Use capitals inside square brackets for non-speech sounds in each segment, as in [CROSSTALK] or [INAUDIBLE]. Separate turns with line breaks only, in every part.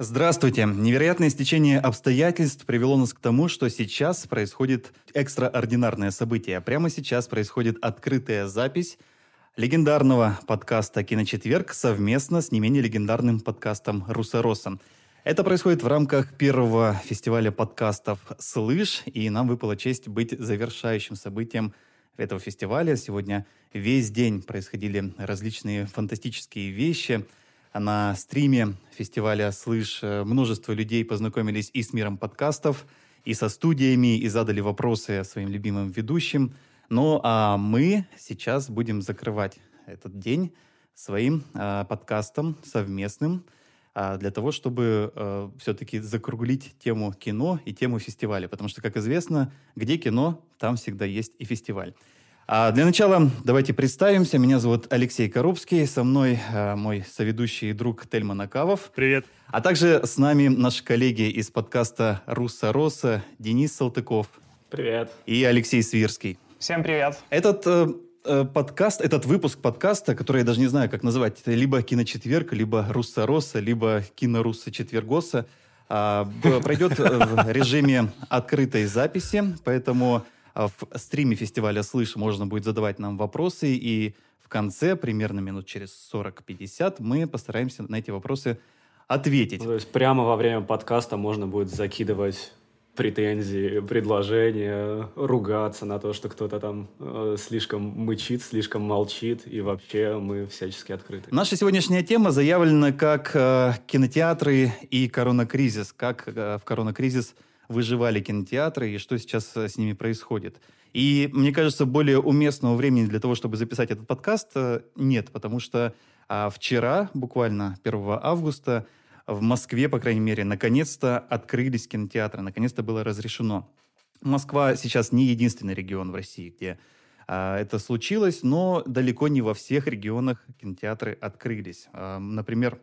Здравствуйте. Невероятное стечение обстоятельств привело нас к тому, что сейчас происходит экстраординарное событие. Прямо сейчас происходит открытая запись легендарного подкаста «Киночетверг» совместно с не менее легендарным подкастом «Русороса». Это происходит в рамках первого фестиваля подкастов «Слышь», и нам выпала честь быть завершающим событием этого фестиваля. Сегодня весь день происходили различные фантастические вещи – на стриме фестиваля «Слышь» множество людей познакомились и с миром подкастов, и со студиями, и задали вопросы своим любимым ведущим. Ну а мы сейчас будем закрывать этот день своим э, подкастом совместным э, для того, чтобы э, все-таки закруглить тему кино и тему фестиваля. Потому что, как известно, где кино, там всегда есть и фестиваль. А для начала давайте представимся. Меня зовут Алексей Коробский. Со мной э, мой соведущий и друг Тельман Акавов.
Привет.
А также с нами наши коллеги из подкаста «Руса Роса» Денис Салтыков.
Привет.
И Алексей Свирский.
Всем привет.
Этот э, э, подкаст, этот выпуск подкаста, который я даже не знаю, как называть, это либо «Киночетверг», либо «Руса Роса», либо «Киноруса Четвергоса», э, пройдет в режиме открытой записи, поэтому а в стриме фестиваля «Слышь» можно будет задавать нам вопросы, и в конце, примерно минут через 40-50, мы постараемся на эти вопросы ответить. Ну,
то есть прямо во время подкаста можно будет закидывать претензии, предложения, ругаться на то, что кто-то там э, слишком мычит, слишком молчит, и вообще мы всячески открыты.
Наша сегодняшняя тема заявлена как э, кинотеатры и коронакризис, как э, в коронакризис выживали кинотеатры и что сейчас э, с ними происходит. И мне кажется, более уместного времени для того, чтобы записать этот подкаст, э, нет, потому что а, вчера, буквально 1 августа, в Москве, по крайней мере, наконец-то открылись кинотеатры, наконец-то было разрешено. Москва сейчас не единственный регион в России, где а, это случилось, но далеко не во всех регионах кинотеатры открылись. А, например,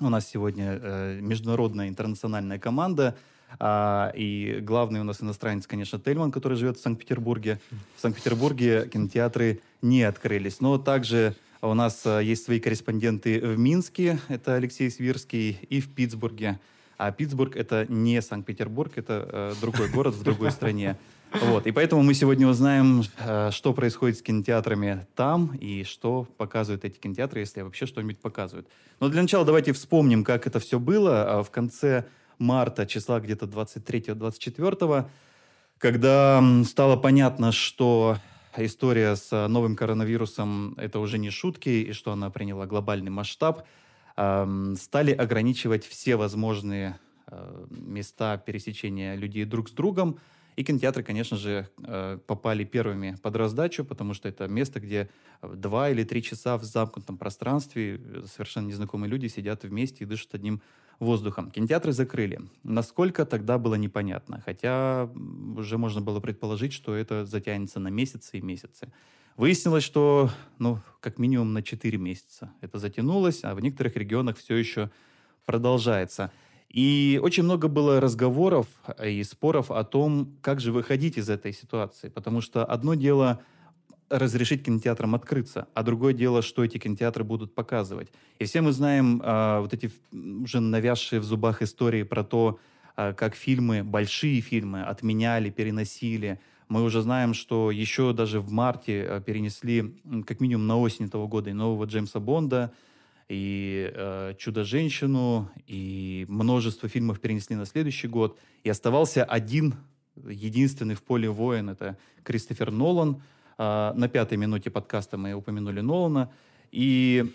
у нас сегодня э, международная интернациональная команда а, и главный у нас иностранец, конечно, Тельман, который живет в Санкт-Петербурге. В Санкт-Петербурге кинотеатры не открылись. Но также у нас а, есть свои корреспонденты в Минске, это Алексей Свирский, и в Питтсбурге. А Питтсбург это не Санкт-Петербург, это э, другой город в другой стране. Вот. И поэтому мы сегодня узнаем, э, что происходит с кинотеатрами там и что показывают эти кинотеатры, если вообще что-нибудь показывают. Но для начала давайте вспомним, как это все было. В конце марта, числа где-то 23-24, когда стало понятно, что история с новым коронавирусом – это уже не шутки, и что она приняла глобальный масштаб, стали ограничивать все возможные э, места пересечения людей друг с другом. И кинотеатры, конечно же, э, попали первыми под раздачу, потому что это место, где два или три часа в замкнутом пространстве совершенно незнакомые люди сидят вместе и дышат одним воздухом. Кинотеатры закрыли. Насколько тогда было непонятно, хотя уже можно было предположить, что это затянется на месяцы и месяцы. Выяснилось, что, ну, как минимум на 4 месяца это затянулось, а в некоторых регионах все еще продолжается. И очень много было разговоров и споров о том, как же выходить из этой ситуации. Потому что одно дело разрешить кинотеатрам открыться, а другое дело, что эти кинотеатры будут показывать. И все мы знаем э, вот эти уже навязшие в зубах истории про то, э, как фильмы, большие фильмы отменяли, переносили. Мы уже знаем, что еще даже в марте э, перенесли, как минимум на осень этого года, и нового Джеймса Бонда, и э, «Чудо-женщину», и множество фильмов перенесли на следующий год. И оставался один, единственный в поле воин, это Кристофер Нолан – а, на пятой минуте подкаста мы упомянули Нолана. И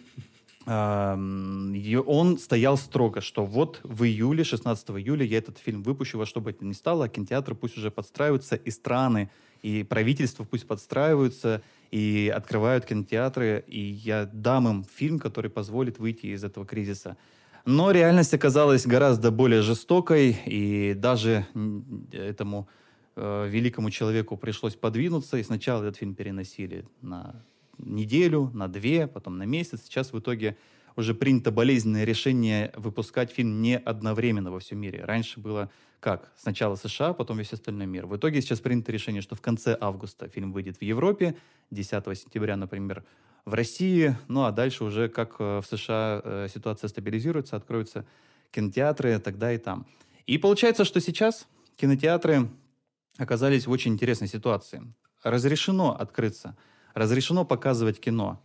он стоял строго, что вот в июле, 16 июля я этот фильм выпущу, во что бы это ни стало, а кинотеатры пусть уже подстраиваются, и страны, и правительства пусть подстраиваются, и открывают кинотеатры, и я дам им фильм, который позволит выйти из этого кризиса. Но реальность оказалась гораздо более жестокой, и даже этому э, великому человеку пришлось подвинуться, и сначала этот фильм переносили на неделю, на две, потом на месяц. Сейчас в итоге уже принято болезненное решение выпускать фильм не одновременно во всем мире. Раньше было как? Сначала США, потом весь остальной мир. В итоге сейчас принято решение, что в конце августа фильм выйдет в Европе, 10 сентября, например, в России, ну а дальше уже как э, в США э, ситуация стабилизируется, откроются кинотеатры тогда и там. И получается, что сейчас кинотеатры оказались в очень интересной ситуации. Разрешено открыться, разрешено показывать кино,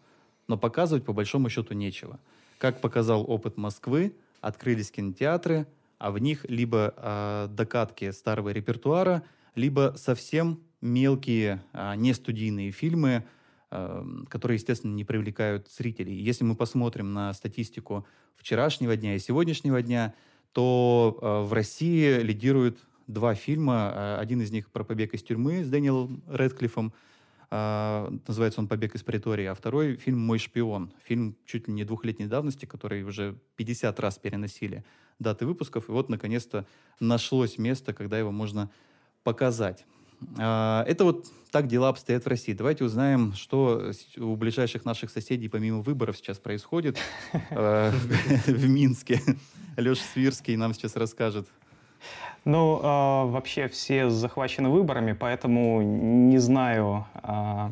но показывать по большому счету нечего. Как показал опыт Москвы, открылись кинотеатры, а в них либо э, докатки старого репертуара, либо совсем мелкие, э, нестудийные фильмы, э, которые, естественно, не привлекают зрителей. Если мы посмотрим на статистику вчерашнего дня и сегодняшнего дня, то э, в России лидируют два фильма. Э, один из них про побег из тюрьмы с Дэниелом Редклиффом. Э, называется он «Побег из Притории», а второй фильм «Мой шпион». Фильм чуть ли не двухлетней давности, который уже 50 раз переносили даты выпусков. И вот, наконец-то, нашлось место, когда его можно показать. Это вот так дела обстоят в России. Давайте узнаем, что у ближайших наших соседей помимо выборов сейчас происходит [LAUGHS] в Минске. Леша Свирский нам сейчас расскажет.
Ну, э, вообще все захвачены выборами, поэтому не знаю, э,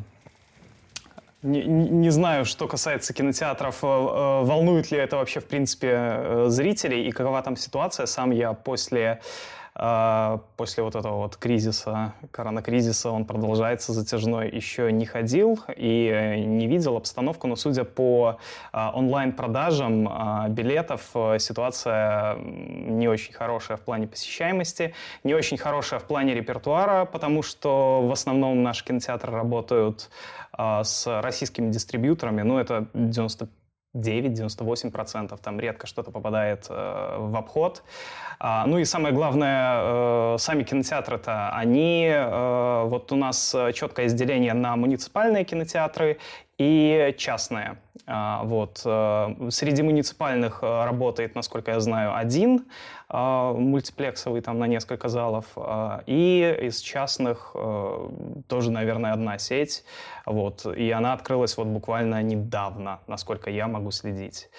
не, не знаю, что касается кинотеатров, э, волнует ли это вообще, в принципе, зрителей и какова там ситуация. Сам я после а, после вот этого вот кризиса, коронакризиса, он продолжается затяжной, еще не ходил и не видел обстановку, но судя по а, онлайн-продажам а, билетов, ситуация не очень хорошая в плане посещаемости, не очень хорошая в плане репертуара, потому что в основном наши кинотеатры работают с российскими дистрибьюторами, ну это 95 9-98%, там редко что-то попадает э, в обход. А, ну и самое главное, э, сами кинотеатры-то, они, э, вот у нас четкое разделение на муниципальные кинотеатры и частные. А, вот. Э, среди муниципальных э, работает, насколько я знаю, один а, мультиплексовый там на несколько залов. А, и из частных э, тоже, наверное, одна сеть. Вот. И она открылась вот буквально недавно, насколько я могу следить.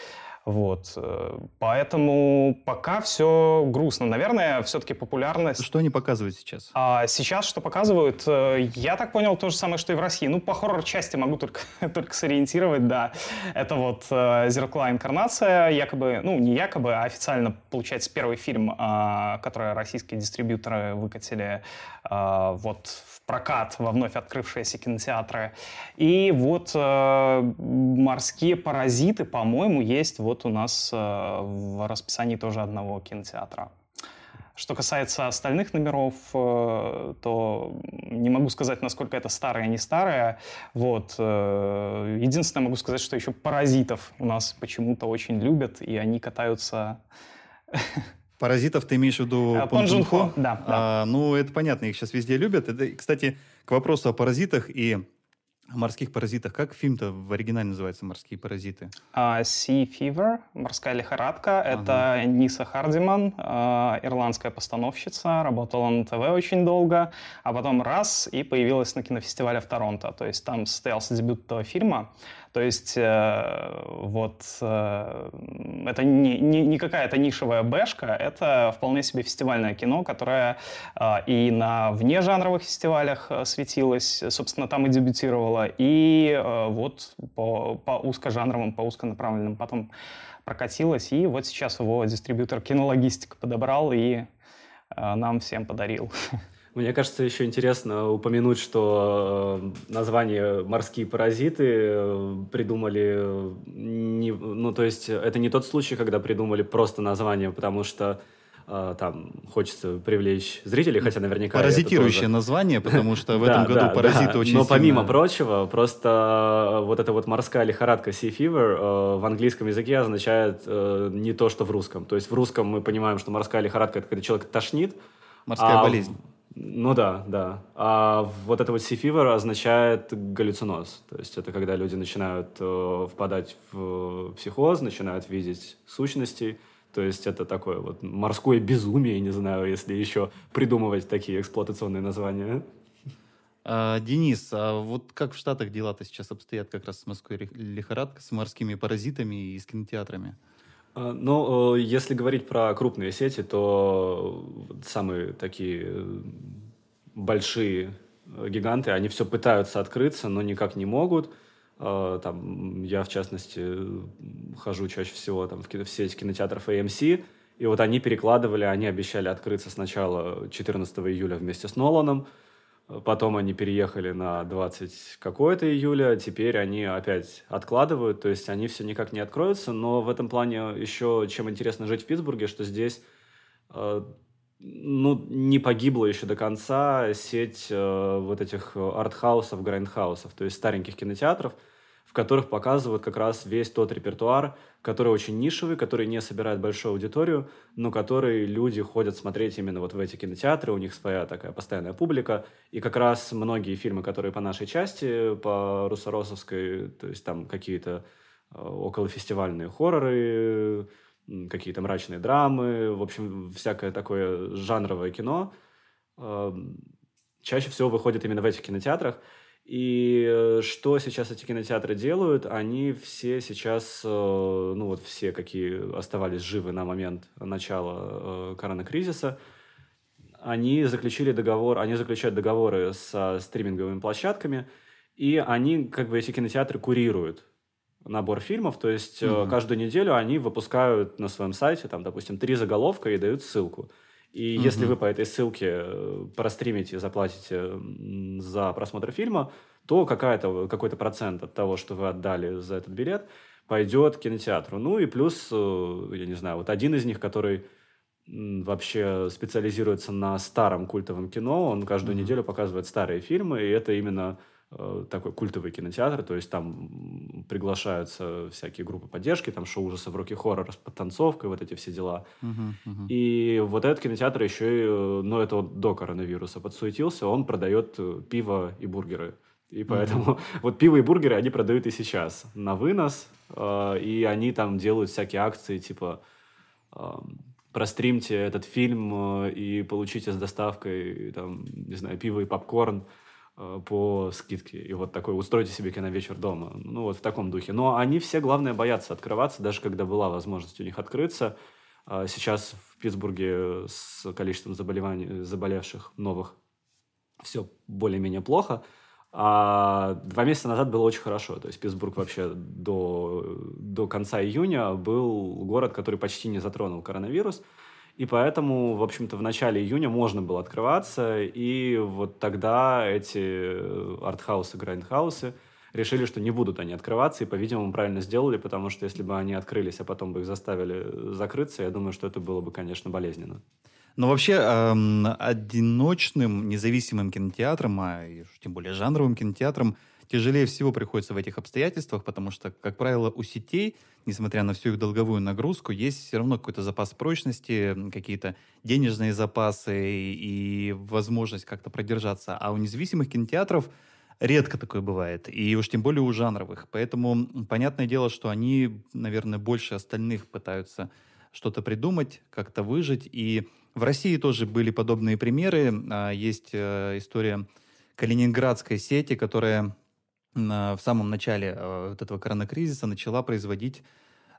Вот. Э, поэтому пока все грустно. Наверное, все-таки популярность...
Что они показывают сейчас?
А сейчас что показывают? Э, я так понял, то же самое, что и в России. Ну, по хоррор-части могу только, [LAUGHS] только сориентировать, да. Это вот э, «Зеркала инкарнация», якобы, ну, не якобы, а официально, получается, первый фильм, а, который российские дистрибьюторы выкатили а, вот в прокат во вновь открывшиеся кинотеатры. И вот «Морские паразиты», по-моему, есть вот вот у нас э, в расписании тоже одного кинотеатра. Что касается остальных номеров, э, то не могу сказать, насколько это старое, не старое. Вот. Э, единственное, могу сказать, что еще «Паразитов» у нас почему-то очень любят, и они катаются... [LAUGHS]
Паразитов ты имеешь в виду
Пон Джун Да, да.
А, ну, это понятно, их сейчас везде любят. Это, кстати, к вопросу о паразитах и морских паразитах. Как фильм-то в оригинале называется «Морские паразиты»?
Uh, sea Fever, «Морская лихорадка». Ага. Это Ниса Хардиман, uh, ирландская постановщица. Работала на ТВ очень долго. А потом раз и появилась на кинофестивале в Торонто. То есть там состоялся дебют этого фильма. То есть э, вот э, это не, не, не какая-то нишевая бэшка, это вполне себе фестивальное кино, которое э, и на внежанровых фестивалях э, светилось, собственно, там и дебютировало, и э, вот по, по узкожанровым, по узконаправленным потом прокатилось, и вот сейчас его дистрибьютор кинологистика подобрал и э, нам всем подарил. [LAUGHS]
Мне кажется, еще интересно упомянуть, что э, название «морские паразиты» э, придумали... Не, ну, то есть это не тот случай, когда придумали просто название, потому что э, там хочется привлечь зрителей, хотя наверняка
Паразитирующее тоже... название, потому что в [LAUGHS] этом году паразиты очень
Но помимо прочего, просто вот эта вот морская лихорадка sea fever в английском языке означает не то, что в русском. То есть в русском мы понимаем, что морская лихорадка — это когда человек тошнит,
Морская а болезнь.
Ну да, да. А вот это вот сифивер означает галлюциноз. То есть это когда люди начинают э, впадать в психоз, начинают видеть сущности. То есть это такое вот морское безумие, не знаю, если еще придумывать такие эксплуатационные названия.
А, Денис, а вот как в Штатах дела-то сейчас обстоят как раз с морской лихорадкой, с морскими паразитами и с кинотеатрами?
А, ну, э, если говорить про крупные сети, то самые такие э, большие э, гиганты, они все пытаются открыться, но никак не могут. Там, я, в частности, хожу чаще всего там, в, в сеть кинотеатров AMC, И вот они перекладывали, они обещали открыться сначала 14 июля вместе с Ноланом, потом они переехали на 20 какое-то июля, теперь они опять откладывают, то есть они все никак не откроются, но в этом плане еще чем интересно жить в Питтсбурге, что здесь э, ну, не погибла еще до конца сеть э, вот этих артхаусов, грайндхаусов, то есть стареньких кинотеатров, в которых показывают как раз весь тот репертуар, который очень нишевый, который не собирает большую аудиторию, но который люди ходят смотреть именно вот в эти кинотеатры, у них своя такая постоянная публика, и как раз многие фильмы, которые по нашей части, по Русоросовской, то есть там какие-то э, околофестивальные хорроры, какие-то мрачные драмы, в общем, всякое такое жанровое кино, э, чаще всего выходит именно в этих кинотеатрах, и э, что сейчас эти кинотеатры делают? Они все сейчас, э, ну вот все, какие оставались живы на момент начала э, коронакризиса, они заключили договор, они заключают договоры со стриминговыми площадками, и они, как бы, эти кинотеатры курируют набор фильмов, то есть mm-hmm. каждую неделю они выпускают на своем сайте, там, допустим, три заголовка и дают ссылку. И угу. если вы по этой ссылке э, простримите, заплатите за просмотр фильма, то какая-то, какой-то процент от того, что вы отдали за этот билет, пойдет кинотеатру. Ну и плюс, э, я не знаю, вот один из них, который вообще специализируется на старом культовом кино, он каждую mm неделю показывает старые фильмы, и это именно такой культовый кинотеатр, то есть там приглашаются всякие группы поддержки, там шоу ужасов, роки-хоррор с подтанцовкой, вот эти все дела. Uh-huh, uh-huh. И вот этот кинотеатр еще, и, ну это вот до коронавируса подсуетился, он продает э, пиво и бургеры. И поэтому uh-huh. [LAUGHS] вот пиво и бургеры они продают и сейчас на вынос, э, и они там делают всякие акции, типа э, простримте этот фильм э, и получите с доставкой, там, не знаю, пиво и попкорн. Э, по скидке. И вот такой, устройте себе киновечер дома. Ну, вот в таком духе. Но они все, главное, боятся открываться, даже когда была возможность у них открыться. А сейчас в Питтсбурге с количеством заболеваний, заболевших новых все более-менее плохо. А два месяца назад было очень хорошо. То есть Питтсбург вообще до, до конца июня был город, который почти не затронул коронавирус. И поэтому, в общем-то, в начале июня можно было открываться, и вот тогда эти э, артхаусы, грайндхаусы решили, что не будут они открываться, и, по-видимому, правильно сделали, потому что если бы они открылись, а потом бы их заставили закрыться, я думаю, что это было бы, конечно, болезненно.
Но вообще эм, одиночным, независимым кинотеатром, а тем более жанровым кинотеатром, тяжелее всего приходится в этих обстоятельствах, потому что, как правило, у сетей, несмотря на всю их долговую нагрузку, есть все равно какой-то запас прочности, какие-то денежные запасы и возможность как-то продержаться. А у независимых кинотеатров редко такое бывает, и уж тем более у жанровых. Поэтому понятное дело, что они, наверное, больше остальных пытаются что-то придумать, как-то выжить. И в России тоже были подобные примеры. А, есть э, история калининградской сети, которая в самом начале э, вот этого коронакризиса начала производить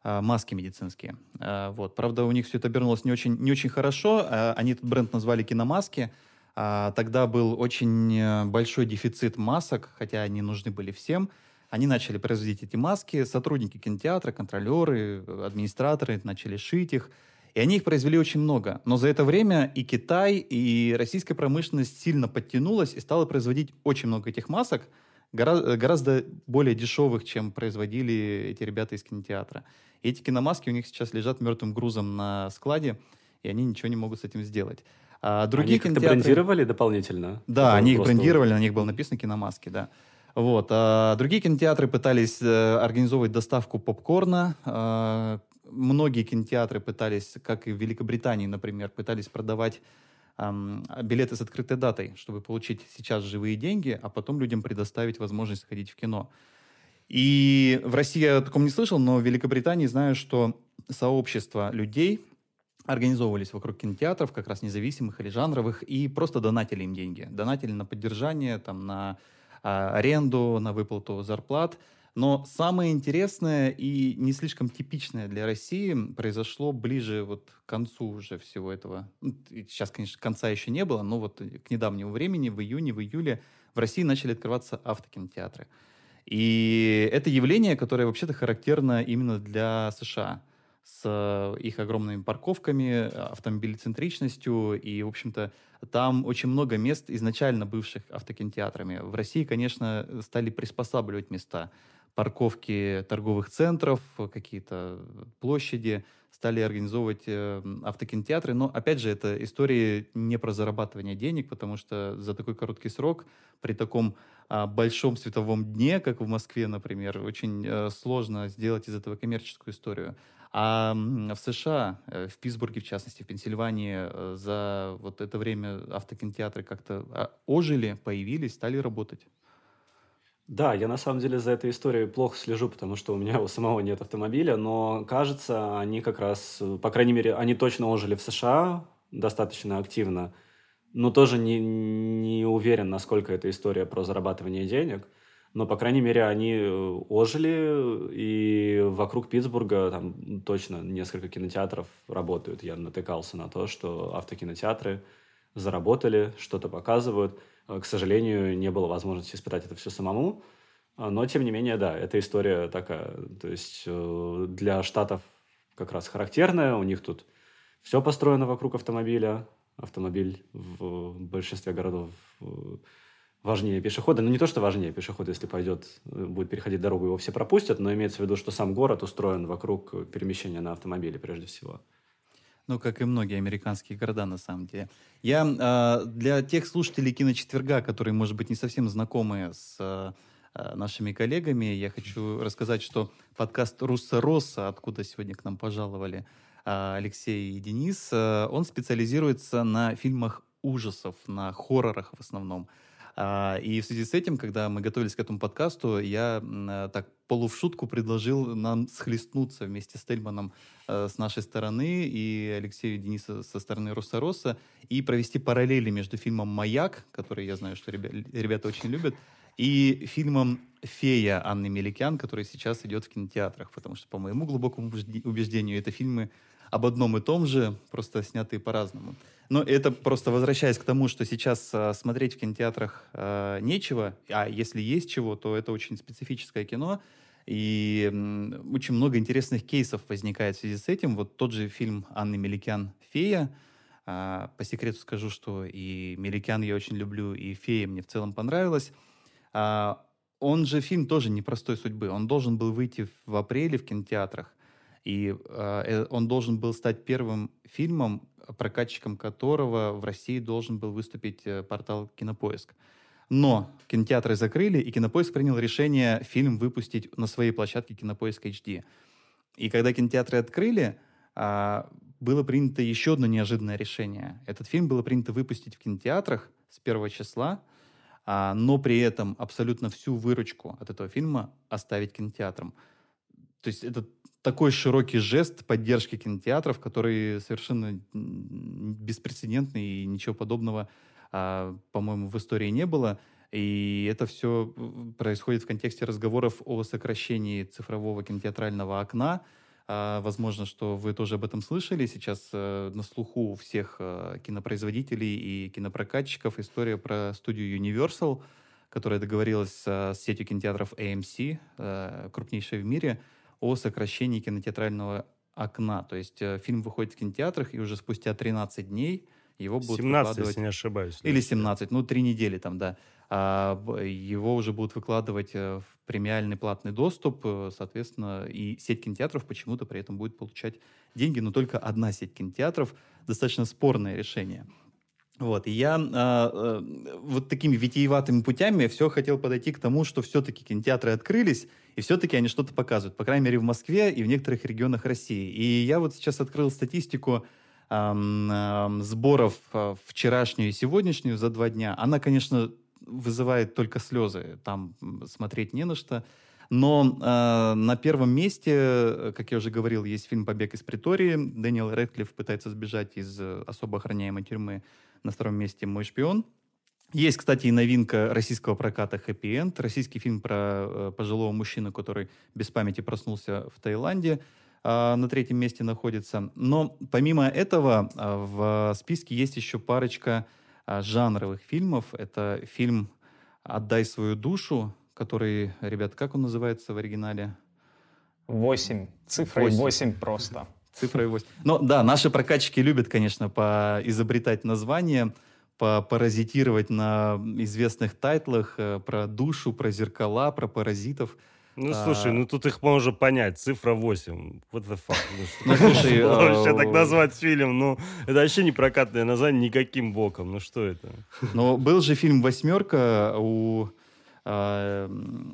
э, маски медицинские. Э, вот. Правда, у них все это обернулось не очень, не очень хорошо. Они этот бренд назвали киномаски. Тогда был очень большой дефицит масок, хотя они нужны были всем. Они начали производить эти маски. Сотрудники кинотеатра, контролеры, администраторы начали шить их. И они их произвели очень много. Но за это время и Китай, и российская промышленность сильно подтянулась и стала производить очень много этих масок – гораздо, гораздо более дешевых, чем производили эти ребята из кинотеатра. И эти киномаски у них сейчас лежат мертвым грузом на складе, и они ничего не могут с этим сделать.
А другие они кинотеатры... брендировали дополнительно?
Да, они их брендировали, на них было написано киномаски, да. Вот. А другие кинотеатры пытались э, организовывать доставку попкорна. А, многие кинотеатры пытались, как и в Великобритании, например, пытались продавать билеты с открытой датой, чтобы получить сейчас живые деньги, а потом людям предоставить возможность ходить в кино. И в России я о таком не слышал, но в Великобритании знаю, что сообщества людей организовывались вокруг кинотеатров, как раз независимых или жанровых, и просто донатили им деньги. Донатили на поддержание, там, на а, аренду, на выплату зарплат – но самое интересное и не слишком типичное для России произошло ближе вот к концу уже всего этого. Ну, сейчас, конечно, конца еще не было, но вот к недавнему времени, в июне, в июле, в России начали открываться автокинотеатры. И это явление, которое вообще-то характерно именно для США. с их огромными парковками, автомобилецентричностью, и, в общем-то, там очень много мест, изначально бывших автокинотеатрами. В России, конечно, стали приспосабливать места. Парковки торговых центров, какие-то площади, стали организовывать э, автокинотеатры. Но, опять же, это история не про зарабатывание денег, потому что за такой короткий срок, при таком а, большом световом дне, как в Москве, например, очень э, сложно сделать из этого коммерческую историю. А в США, э, в Питтсбурге, в частности, в Пенсильвании, э, за вот это время автокинотеатры как-то а, ожили, появились, стали работать.
Да, я на самом деле за этой историей плохо слежу, потому что у меня у самого нет автомобиля, но кажется, они как раз, по крайней мере, они точно ожили в США достаточно активно, но тоже не, не уверен, насколько эта история про зарабатывание денег – но, по крайней мере, они э, ожили, и вокруг Питтсбурга там точно несколько кинотеатров работают. Я натыкался на то, что автокинотеатры заработали, что-то показывают. Э, к сожалению, не было возможности испытать это все самому, а, но, тем не менее, да, эта история такая. То есть э, для Штатов как раз характерная, у них тут все построено вокруг автомобиля, автомобиль в большинстве городов важнее пешехода. Ну, не то, что важнее пешехода, если пойдет, э, будет переходить дорогу, его все пропустят, но имеется в виду, что сам город устроен вокруг перемещения на автомобиле прежде всего.
Ну, как и многие американские города, на самом деле. Я э, для тех слушателей киночетверга, которые, может быть, не совсем знакомы с э, нашими коллегами, я хочу рассказать, что подкаст «Русса Росса», откуда сегодня к нам пожаловали э, Алексей и Денис, э, он специализируется на фильмах ужасов, на хоррорах в основном. А, и в связи с этим, когда мы готовились к этому подкасту, я э, так полу в шутку предложил нам схлестнуться вместе с Тельманом э, с нашей стороны и Алексею Дениса со стороны Роса и провести параллели между фильмом «Маяк», который я знаю, что ребята очень любят, и фильмом «Фея» Анны Меликян, который сейчас идет в кинотеатрах, потому что, по моему глубокому убеждению, это фильмы об одном и том же, просто снятые по-разному. Но это просто возвращаясь к тому, что сейчас э, смотреть в кинотеатрах э, нечего, а если есть чего, то это очень специфическое кино, и очень много интересных кейсов возникает в связи с этим. Вот тот же фильм Анны Меликян «Фея», э, по секрету скажу, что и Меликян я очень люблю, и «Фея» мне в целом понравилась. Э, он же фильм тоже непростой судьбы. Он должен был выйти в апреле в кинотеатрах. И а, э, он должен был стать первым фильмом, прокатчиком которого в России должен был выступить э, портал Кинопоиск. Но кинотеатры закрыли, и Кинопоиск принял решение фильм выпустить на своей площадке Кинопоиск HD. И когда кинотеатры открыли, а, было принято еще одно неожиданное решение. Этот фильм было принято выпустить в кинотеатрах с первого числа, а, но при этом абсолютно всю выручку от этого фильма оставить кинотеатрам. То есть это такой широкий жест поддержки кинотеатров, который совершенно беспрецедентный и ничего подобного, а, по-моему, в истории не было. И это все происходит в контексте разговоров о сокращении цифрового кинотеатрального окна. А, возможно, что вы тоже об этом слышали. Сейчас э, на слуху у всех э, кинопроизводителей и кинопрокатчиков история про студию Universal, которая договорилась с сетью кинотеатров AMC, э, крупнейшей в мире, о сокращении кинотеатрального окна. То есть э, фильм выходит в кинотеатрах, и уже спустя 13 дней его будут
17, выкладывать... если не ошибаюсь.
Или 17, ну, три недели там, да. А его уже будут выкладывать э, в премиальный платный доступ, э, соответственно, и сеть кинотеатров почему-то при этом будет получать деньги, но только одна сеть кинотеатров. Достаточно спорное решение. Вот, и я э, э, вот такими витиеватыми путями все хотел подойти к тому, что все-таки кинотеатры открылись, и все-таки они что-то показывают, по крайней мере, в Москве и в некоторых регионах России. И я вот сейчас открыл статистику э, э, сборов э, вчерашнюю и сегодняшнюю за два дня. Она, конечно, вызывает только слезы, там смотреть не на что. Но э, на первом месте, как я уже говорил, есть фильм «Побег из Притории». Дэниел Рэдклифф пытается сбежать из э, особо охраняемой тюрьмы на втором месте «Мой шпион». Есть, кстати, и новинка российского проката «Хэппи Энд», российский фильм про э, пожилого мужчину, который без памяти проснулся в Таиланде, э, на третьем месте находится. Но помимо этого э, в списке есть еще парочка э, жанровых фильмов. Это фильм «Отдай свою душу», который, ребят, как он называется в оригинале?
8. Цифрой 8, 8 просто.
Цифрой 8. Ну да, наши прокатчики любят, конечно, поизобретать названия, попаразитировать на известных тайтлах э, про душу, про зеркала, про паразитов.
Ну, слушай, а... ну тут их можно понять. Цифра 8. What the fuck? Ну, ну слушай... А, вообще так назвать фильм, ну, это вообще не прокатное название никаким боком. Ну, что это?
Ну, был же фильм «Восьмерка» у а,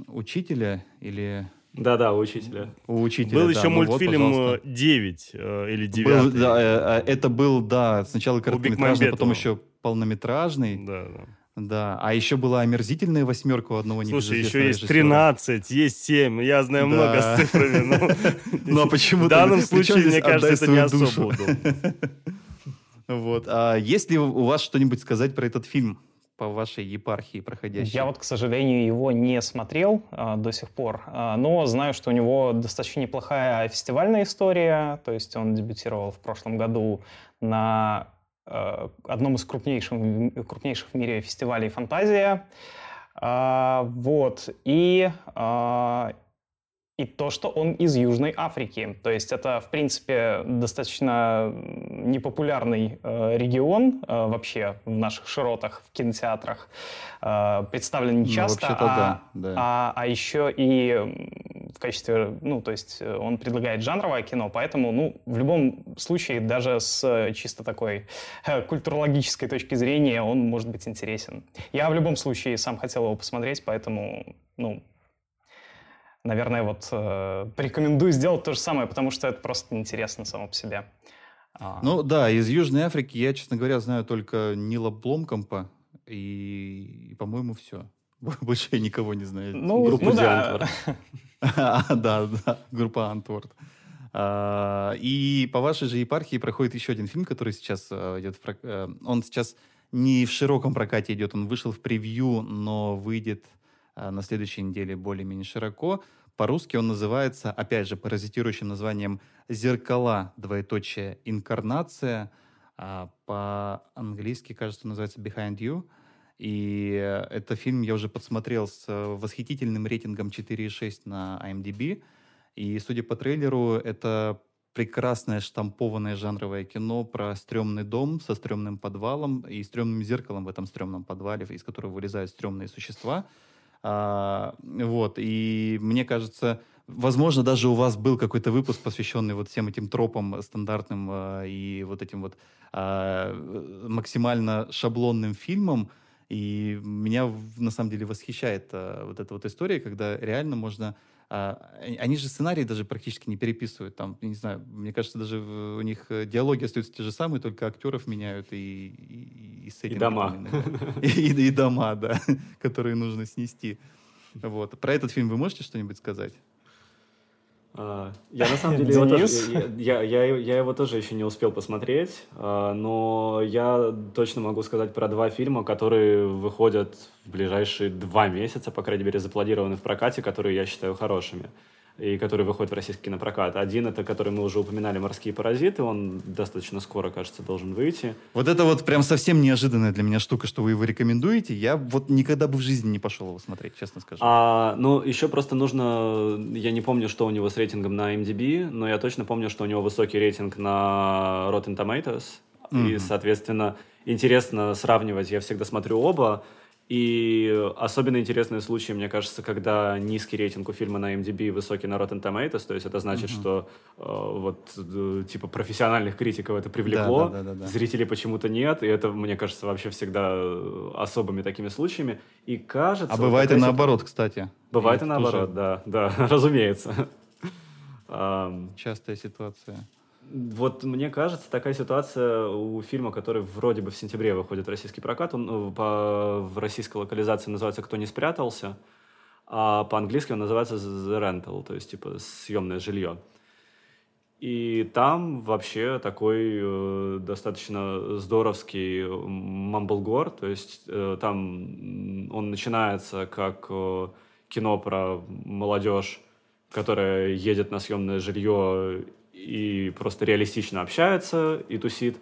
учителя или...
Да-да, у учителя.
У учителя,
Был
да.
еще ну мультфильм вот, 9 э, или 9.
Был, да, э, э, это был, да, сначала короткометражный, потом еще полнометражный.
Да, да.
Да, а еще была омерзительная восьмерка у одного
Слушай, еще есть 13, есть 7, я знаю да. много с цифрами, но... [LAUGHS]
Ну, а почему
В данном случае, мне кажется, это не особо удобно. [LAUGHS]
Вот. А есть ли у вас что-нибудь сказать про этот фильм? По вашей епархии проходящей?
Я вот, к сожалению, его не смотрел а, до сих пор, а, но знаю, что у него достаточно неплохая фестивальная история, то есть он дебютировал в прошлом году на а, одном из крупнейших, крупнейших в мире фестивалей «Фантазия». А, вот, и а, и то, что он из Южной Африки. То есть это, в принципе, достаточно непопулярный э, регион э, вообще в наших широтах, в кинотеатрах. Э, представлен не часто, ну, а, да, да. А, а еще и в качестве, ну, то есть он предлагает жанровое кино, поэтому, ну, в любом случае, даже с чисто такой э, культурологической точки зрения, он может быть интересен. Я в любом случае сам хотел его посмотреть, поэтому, ну, наверное, вот э, порекомендую сделать то же самое, потому что это просто интересно само по себе.
А. Ну да, из Южной Африки я, честно говоря, знаю только Нила Бломкомпа и, и по-моему, все. [LAUGHS] Больше я никого не знаю.
Ну, Группу ну да. [LAUGHS]
Да, да, группа Антворд. А, и по вашей же епархии проходит еще один фильм, который сейчас э, идет в э, Он сейчас не в широком прокате идет, он вышел в превью, но выйдет на следующей неделе более-менее широко. По-русски он называется, опять же, паразитирующим названием «Зеркала, двоеточие, инкарнация». А по-английски, кажется, называется «Behind You». И это фильм я уже подсмотрел с восхитительным рейтингом 4,6 на IMDb. И, судя по трейлеру, это прекрасное штампованное жанровое кино про стрёмный дом со стрёмным подвалом и стрёмным зеркалом в этом стрёмном подвале, из которого вылезают стрёмные существа – а, вот, и мне кажется, возможно, даже у вас был какой-то выпуск, посвященный вот всем этим тропам стандартным а, и вот этим вот а, максимально шаблонным фильмам, и меня на самом деле восхищает а, вот эта вот история, когда реально можно они же сценарии даже практически не переписывают. Там, не знаю, мне кажется, даже у них э, диалоги остаются те же самые, только актеров меняют и, и,
и сеттинги. И дома.
И, и, и дома, да, [LAUGHS] которые нужно снести. Вот. Про этот фильм вы можете что-нибудь сказать?
А, я на самом деле его тоже, я, я, я его тоже еще не успел посмотреть, а, но я точно могу сказать про два фильма, которые выходят в ближайшие два месяца, по крайней мере, запланированы в прокате, которые я считаю хорошими и который выходит в российский кинопрокат. Один это, который мы уже упоминали, «Морские паразиты», он достаточно скоро, кажется, должен выйти.
Вот это вот прям совсем неожиданная для меня штука, что вы его рекомендуете. Я вот никогда бы в жизни не пошел его смотреть, честно скажу.
А, ну, еще просто нужно... Я не помню, что у него с рейтингом на MDB, но я точно помню, что у него высокий рейтинг на Rotten Tomatoes. Mm-hmm. И, соответственно, интересно сравнивать. Я всегда смотрю оба. И особенно интересные случаи, мне кажется, когда низкий рейтинг у фильма на MDB, высокий на Rotten Tomatoes, то есть это значит, mm-hmm. что э, вот э, типа профессиональных критиков это привлекло, да, да, да, да, зрителей почему-то нет, и это, мне кажется, вообще всегда э, особыми такими случаями. И кажется...
А бывает вот и наоборот, кстати.
Бывает и, и наоборот, тоже... да, да, [LAUGHS] разумеется.
Частая ситуация.
Вот мне кажется, такая ситуация у фильма, который вроде бы в сентябре выходит в российский прокат, он ну, по, в российской локализации называется «Кто не спрятался», а по-английски он называется «The Rental», то есть типа съемное жилье. И там вообще такой э, достаточно здоровский мамблгор, то есть э, там он начинается как э, кино про молодежь, которая едет на съемное жилье и просто реалистично общается и тусит,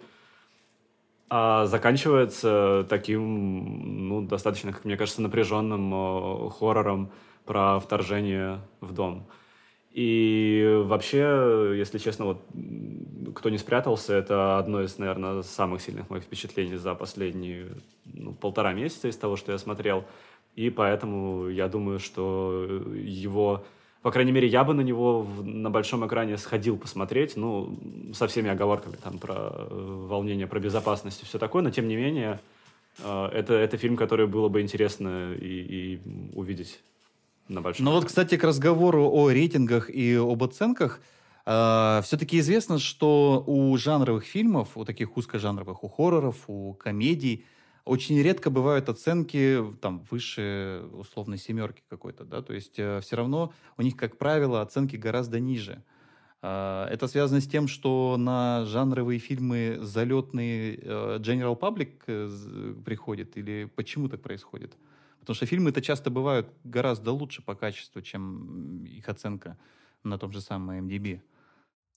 а заканчивается таким, ну, достаточно, как мне кажется, напряженным э, хоррором про вторжение в дом. И вообще, если честно, вот кто не спрятался, это одно из, наверное, самых сильных моих впечатлений за последние ну, полтора месяца из того, что я смотрел. И поэтому я думаю, что его по крайней мере, я бы на него в, на большом экране сходил посмотреть, ну, со всеми оговорками там про э, волнение, про безопасность и все такое, но тем не менее, э, это, это фильм, который было бы интересно и, и увидеть на большом
Ну вот, кстати, к разговору о рейтингах и об оценках, э, все-таки известно, что у жанровых фильмов, у таких узкожанровых, у хорроров, у комедий, очень редко бывают оценки там выше условной семерки какой-то, да, то есть э, все равно у них, как правило, оценки гораздо ниже. Э, это связано с тем, что на жанровые фильмы залетный э, General Public э, приходит, или почему так происходит? Потому что фильмы это часто бывают гораздо лучше по качеству, чем их оценка на том же самом MDB.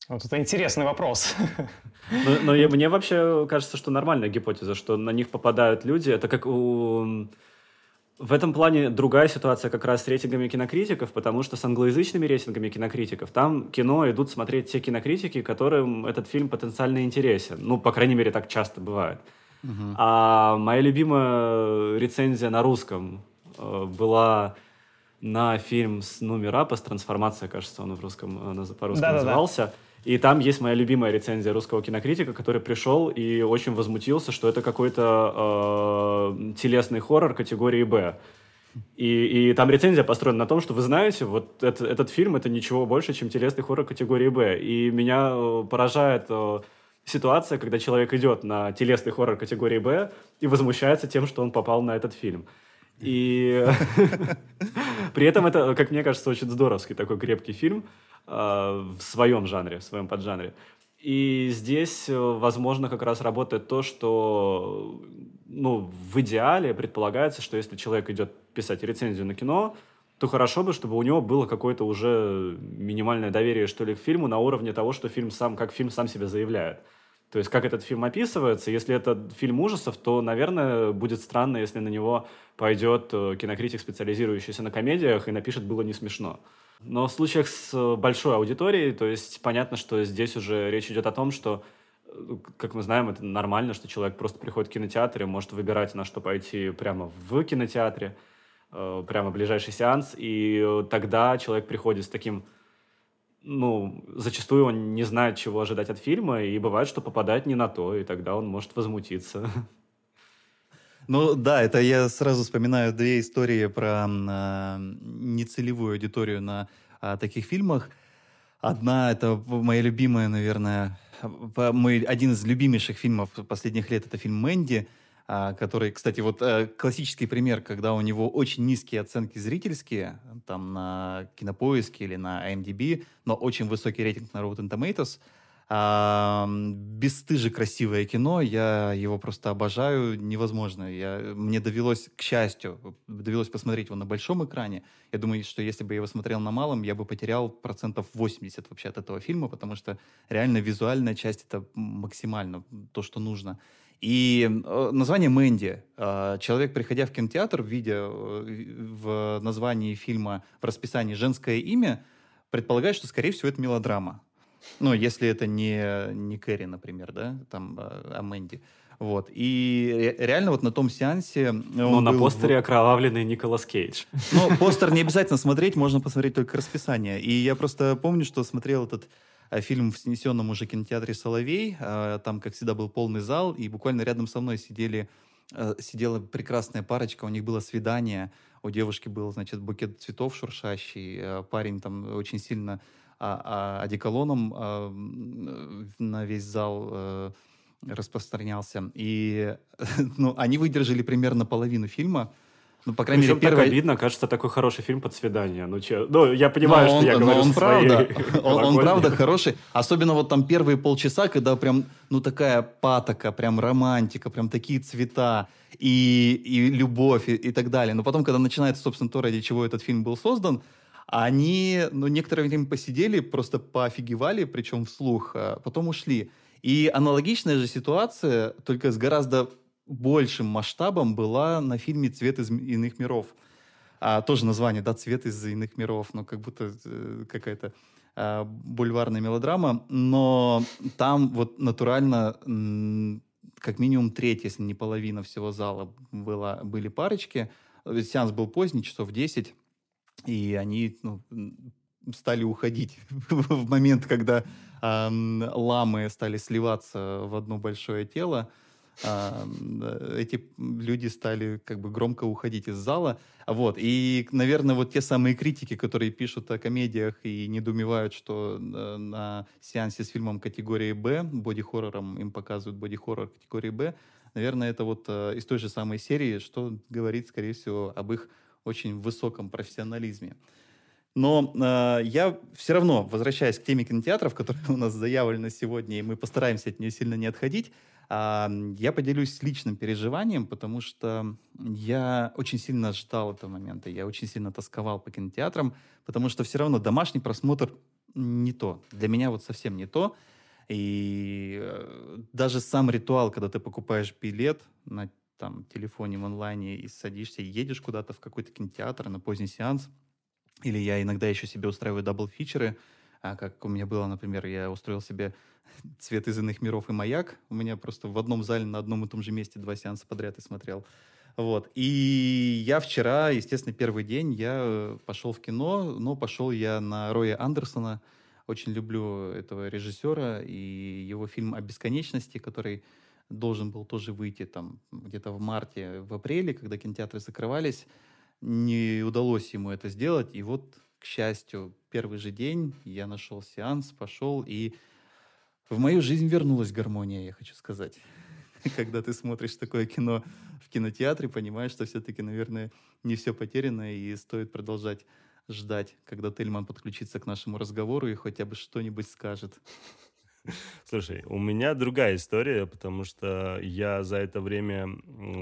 Вот это интересный вопрос.
Но, но я, мне вообще кажется, что нормальная гипотеза, что на них попадают люди. Это как у... В этом плане другая ситуация как раз с рейтингами кинокритиков, потому что с англоязычными рейтингами кинокритиков там кино идут смотреть те кинокритики, которым этот фильм потенциально интересен. Ну, по крайней мере, так часто бывает. Uh-huh. А моя любимая рецензия на русском э, была на фильм с Нумера, по трансформация, кажется, он в русском, э, по-русски да, назывался. Да, да. И там есть моя любимая рецензия русского кинокритика, который пришел и очень возмутился, что это какой-то э, телесный хоррор категории «Б». И, и там рецензия построена на том, что вы знаете, вот это, этот фильм это ничего больше, чем телесный хоррор категории «Б». И меня э, поражает э, ситуация, когда человек идет на телесный хоррор категории «Б» и возмущается тем, что он попал на этот фильм. И [LAUGHS] при этом это, как мне кажется, очень здоровский такой крепкий фильм. Э, в своем жанре, в своем поджанре. И здесь, э, возможно, как раз работает то, что ну, в идеале предполагается, что если человек идет писать рецензию на кино, то хорошо бы, чтобы у него было какое-то уже минимальное доверие, что ли, к фильму на уровне того, что фильм сам, как фильм сам себя заявляет. То есть, как этот фильм описывается. Если это фильм ужасов, то, наверное, будет странно, если на него пойдет э, кинокритик, специализирующийся на комедиях, и напишет «было не смешно». Но в случаях с э, большой аудиторией, то есть понятно, что здесь уже речь идет о том, что э, как мы знаем, это нормально, что человек просто приходит в кинотеатр и может выбирать, на что пойти прямо в кинотеатре, прямо в ближайший сеанс, и тогда человек приходит с таким, ну, зачастую он не знает, чего ожидать от фильма, и бывает, что попадает не на то, и тогда он может возмутиться.
Ну да, это я сразу вспоминаю две истории про э, нецелевую аудиторию на э, таких фильмах. Одна, это моя любимая, наверное, мой один из любимейших фильмов последних лет, это фильм «Мэнди», который, кстати, вот э, классический пример, когда у него очень низкие оценки зрительские, там на Кинопоиске или на IMDb, но очень высокий рейтинг на Rotten Tomatoes – а, бесстыже красивое кино, я его просто обожаю, невозможно. Я, мне довелось, к счастью, довелось посмотреть его на большом экране. Я думаю, что если бы я его смотрел на малом, я бы потерял процентов 80 вообще от этого фильма, потому что реально визуальная часть это максимально то, что нужно. И э, название Мэнди. Э, человек, приходя в кинотеатр, видя э, в названии фильма в расписании женское имя, предполагает, что, скорее всего, это мелодрама. Ну, если это не, не Кэрри, например, да, там, а, Мэнди. Вот. И реально вот на том сеансе...
Но на постере в... окровавленный Николас Кейдж.
Ну, постер не обязательно смотреть, можно посмотреть только расписание. И я просто помню, что смотрел этот фильм в снесенном уже кинотеатре «Соловей». А, там, как всегда, был полный зал, и буквально рядом со мной сидели, сидела прекрасная парочка, у них было свидание, у девушки был, значит, букет цветов шуршащий, парень там очень сильно а, а одеколоном на весь зал распространялся. И [LAUGHS] ну, они выдержали примерно половину фильма.
Ну, по крайней Причем мере, первый... так обидно, кажется, такой хороший фильм под свидание. Ну, че... ну я понимаю, но что
он,
я говорю
он правда, [LAUGHS] он, он правда хороший. Особенно вот там первые полчаса, когда прям, ну, такая патока, прям романтика, прям такие цвета и, и любовь и, и так далее. Но потом, когда начинается, собственно, то, ради чего этот фильм был создан, они, ну, некоторое время посидели, просто поофигевали, причем вслух, а потом ушли. И аналогичная же ситуация, только с гораздо большим масштабом, была на фильме «Цвет из иных миров». А тоже название, да, «Цвет из иных миров», ну, как будто э, какая-то э, бульварная мелодрама. Но там вот натурально как минимум треть, если не половина всего зала была, были парочки. Сеанс был поздний, часов 10, и они ну, стали уходить [LAUGHS] в момент, когда э, ламы стали сливаться в одно большое тело. Э, эти люди стали как бы громко уходить из зала. Вот. И, наверное, вот те самые критики, которые пишут о комедиях и недоумевают, что э, на сеансе с фильмом категории «Б», боди-хоррором им показывают боди-хоррор категории «Б», наверное, это вот э, из той же самой серии, что говорит, скорее всего, об их очень высоком профессионализме. Но э, я все равно, возвращаясь к теме кинотеатров, которая у нас заявлена сегодня, и мы постараемся от нее сильно не отходить, я поделюсь личным переживанием, потому что я очень сильно ждал этого момента, я очень сильно тосковал по кинотеатрам, потому что все равно домашний просмотр не то. Для меня вот совсем не то. И э, даже сам ритуал, когда ты покупаешь билет на там, телефоне в онлайне и садишься, едешь куда-то в какой-то кинотеатр на поздний сеанс – или я иногда еще себе устраиваю double feature ы, а как у меня было, например, я устроил себе [LAUGHS] «Цвет из иных миров» и «Маяк». У меня просто в одном зале на одном и том же месте два сеанса подряд и смотрел. Вот. И я вчера, естественно, первый день я пошел в кино, но пошел я на Роя Андерсона. Очень люблю этого режиссера и его фильм «О бесконечности», который должен был тоже выйти там где-то в марте, в апреле, когда кинотеатры закрывались не удалось ему это сделать. И вот, к счастью, первый же день я нашел сеанс, пошел, и в мою жизнь вернулась гармония, я хочу сказать. [LAUGHS] Когда ты смотришь такое кино в кинотеатре, понимаешь, что все-таки, наверное, не все потеряно, и стоит продолжать ждать, когда Тельман подключится к нашему разговору и хотя бы что-нибудь скажет. [LAUGHS]
Слушай, у меня другая история, потому что я за это время,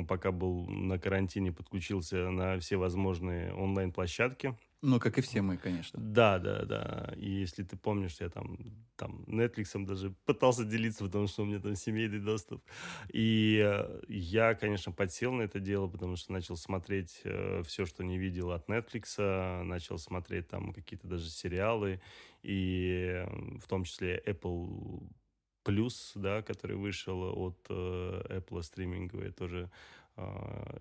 пока был на карантине, подключился на все возможные онлайн-площадки.
Ну, как и все мы, конечно.
Да, да, да. И если ты помнишь, я там, там Netflix даже пытался делиться, потому что у меня там семейный доступ. И э, я, конечно, подсел на это дело, потому что начал смотреть э, все, что не видел от Netflix, начал смотреть там какие-то даже сериалы, и в том числе Apple Plus, да, который вышел от э, Apple стриминговая тоже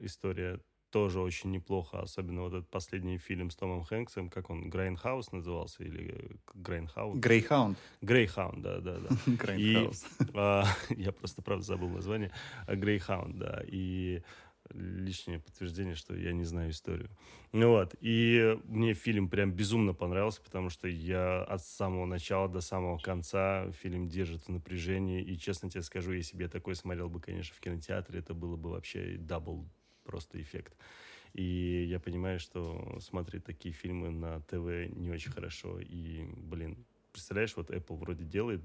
история тоже очень неплохо, особенно вот этот последний фильм с Томом Хэнксом, как он, Грейнхаус назывался, или Грейнхаус?
Greyhound.
Greyhound, да, да, да. [LAUGHS] Грейнхаус. А, [LAUGHS] я просто, правда, забыл название. Greyhound, да. И лишнее подтверждение, что я не знаю историю. Ну вот, и мне фильм прям безумно понравился, потому что я от самого начала до самого конца фильм держит в напряжении, и честно тебе скажу, если бы я такой смотрел бы, конечно, в кинотеатре, это было бы вообще double просто эффект. И я понимаю, что смотреть такие фильмы на ТВ не очень хорошо. И, блин, представляешь, вот Apple вроде делает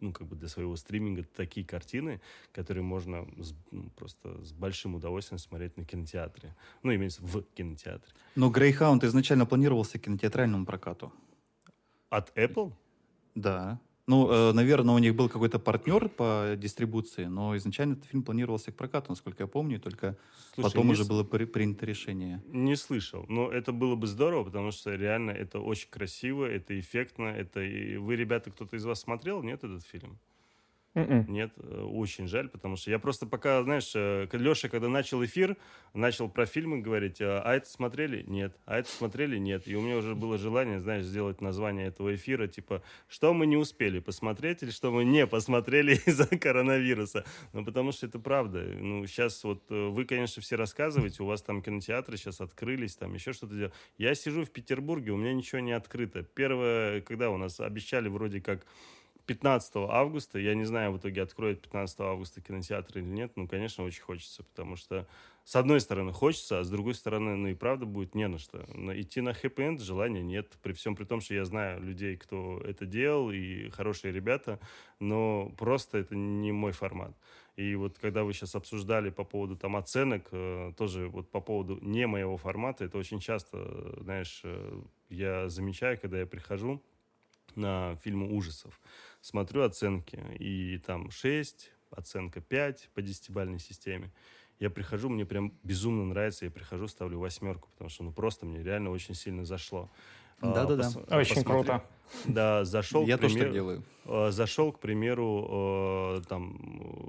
ну, как бы для своего стриминга такие картины, которые можно с, ну, просто с большим удовольствием смотреть на кинотеатре. Ну, имеется в кинотеатре.
Но Greyhound изначально планировался к кинотеатральному прокату.
От Apple?
Да. Ну, э, наверное, у них был какой-то партнер по дистрибуции, но изначально этот фильм планировался к прокату, насколько я помню, только Слушай, потом уже с... было при, принято решение.
Не слышал, но это было бы здорово, потому что реально это очень красиво, это эффектно, это... Вы, ребята, кто-то из вас смотрел, нет, этот фильм? Mm-mm. Нет, э, очень жаль, потому что я просто пока, знаешь, э, Леша, когда начал эфир, начал про фильмы говорить, а, а это смотрели? Нет. А это смотрели? Нет. И у меня уже было желание, знаешь, сделать название этого эфира, типа, что мы не успели посмотреть или что мы не посмотрели [LAUGHS] из-за коронавируса. Ну, потому что это правда. Ну, сейчас вот э, вы, конечно, все рассказываете, у вас там кинотеатры сейчас открылись, там еще что-то делать. Я сижу в Петербурге, у меня ничего не открыто. Первое, когда у нас обещали вроде как 15 августа, я не знаю, в итоге откроют 15 августа кинотеатр или нет, ну, конечно, очень хочется, потому что, с одной стороны, хочется, а с другой стороны, ну, и правда будет не на что. Но идти на хэппи-энд желания нет, при всем при том, что я знаю людей, кто это делал, и хорошие ребята, но просто это не мой формат. И вот когда вы сейчас обсуждали по поводу там оценок, э, тоже вот по поводу не моего формата, это очень часто, знаешь, э, я замечаю, когда я прихожу, на фильмы ужасов. Смотрю оценки, и там 6, оценка 5 по десятибальной системе. я прихожу, мне прям безумно нравится, я прихожу, ставлю восьмерку, потому что ну просто мне реально очень сильно зашло.
Да-да-да. А, Очень посмотри... круто.
Да, зашел.
Я тоже так делаю.
Э, зашел, к примеру, э, там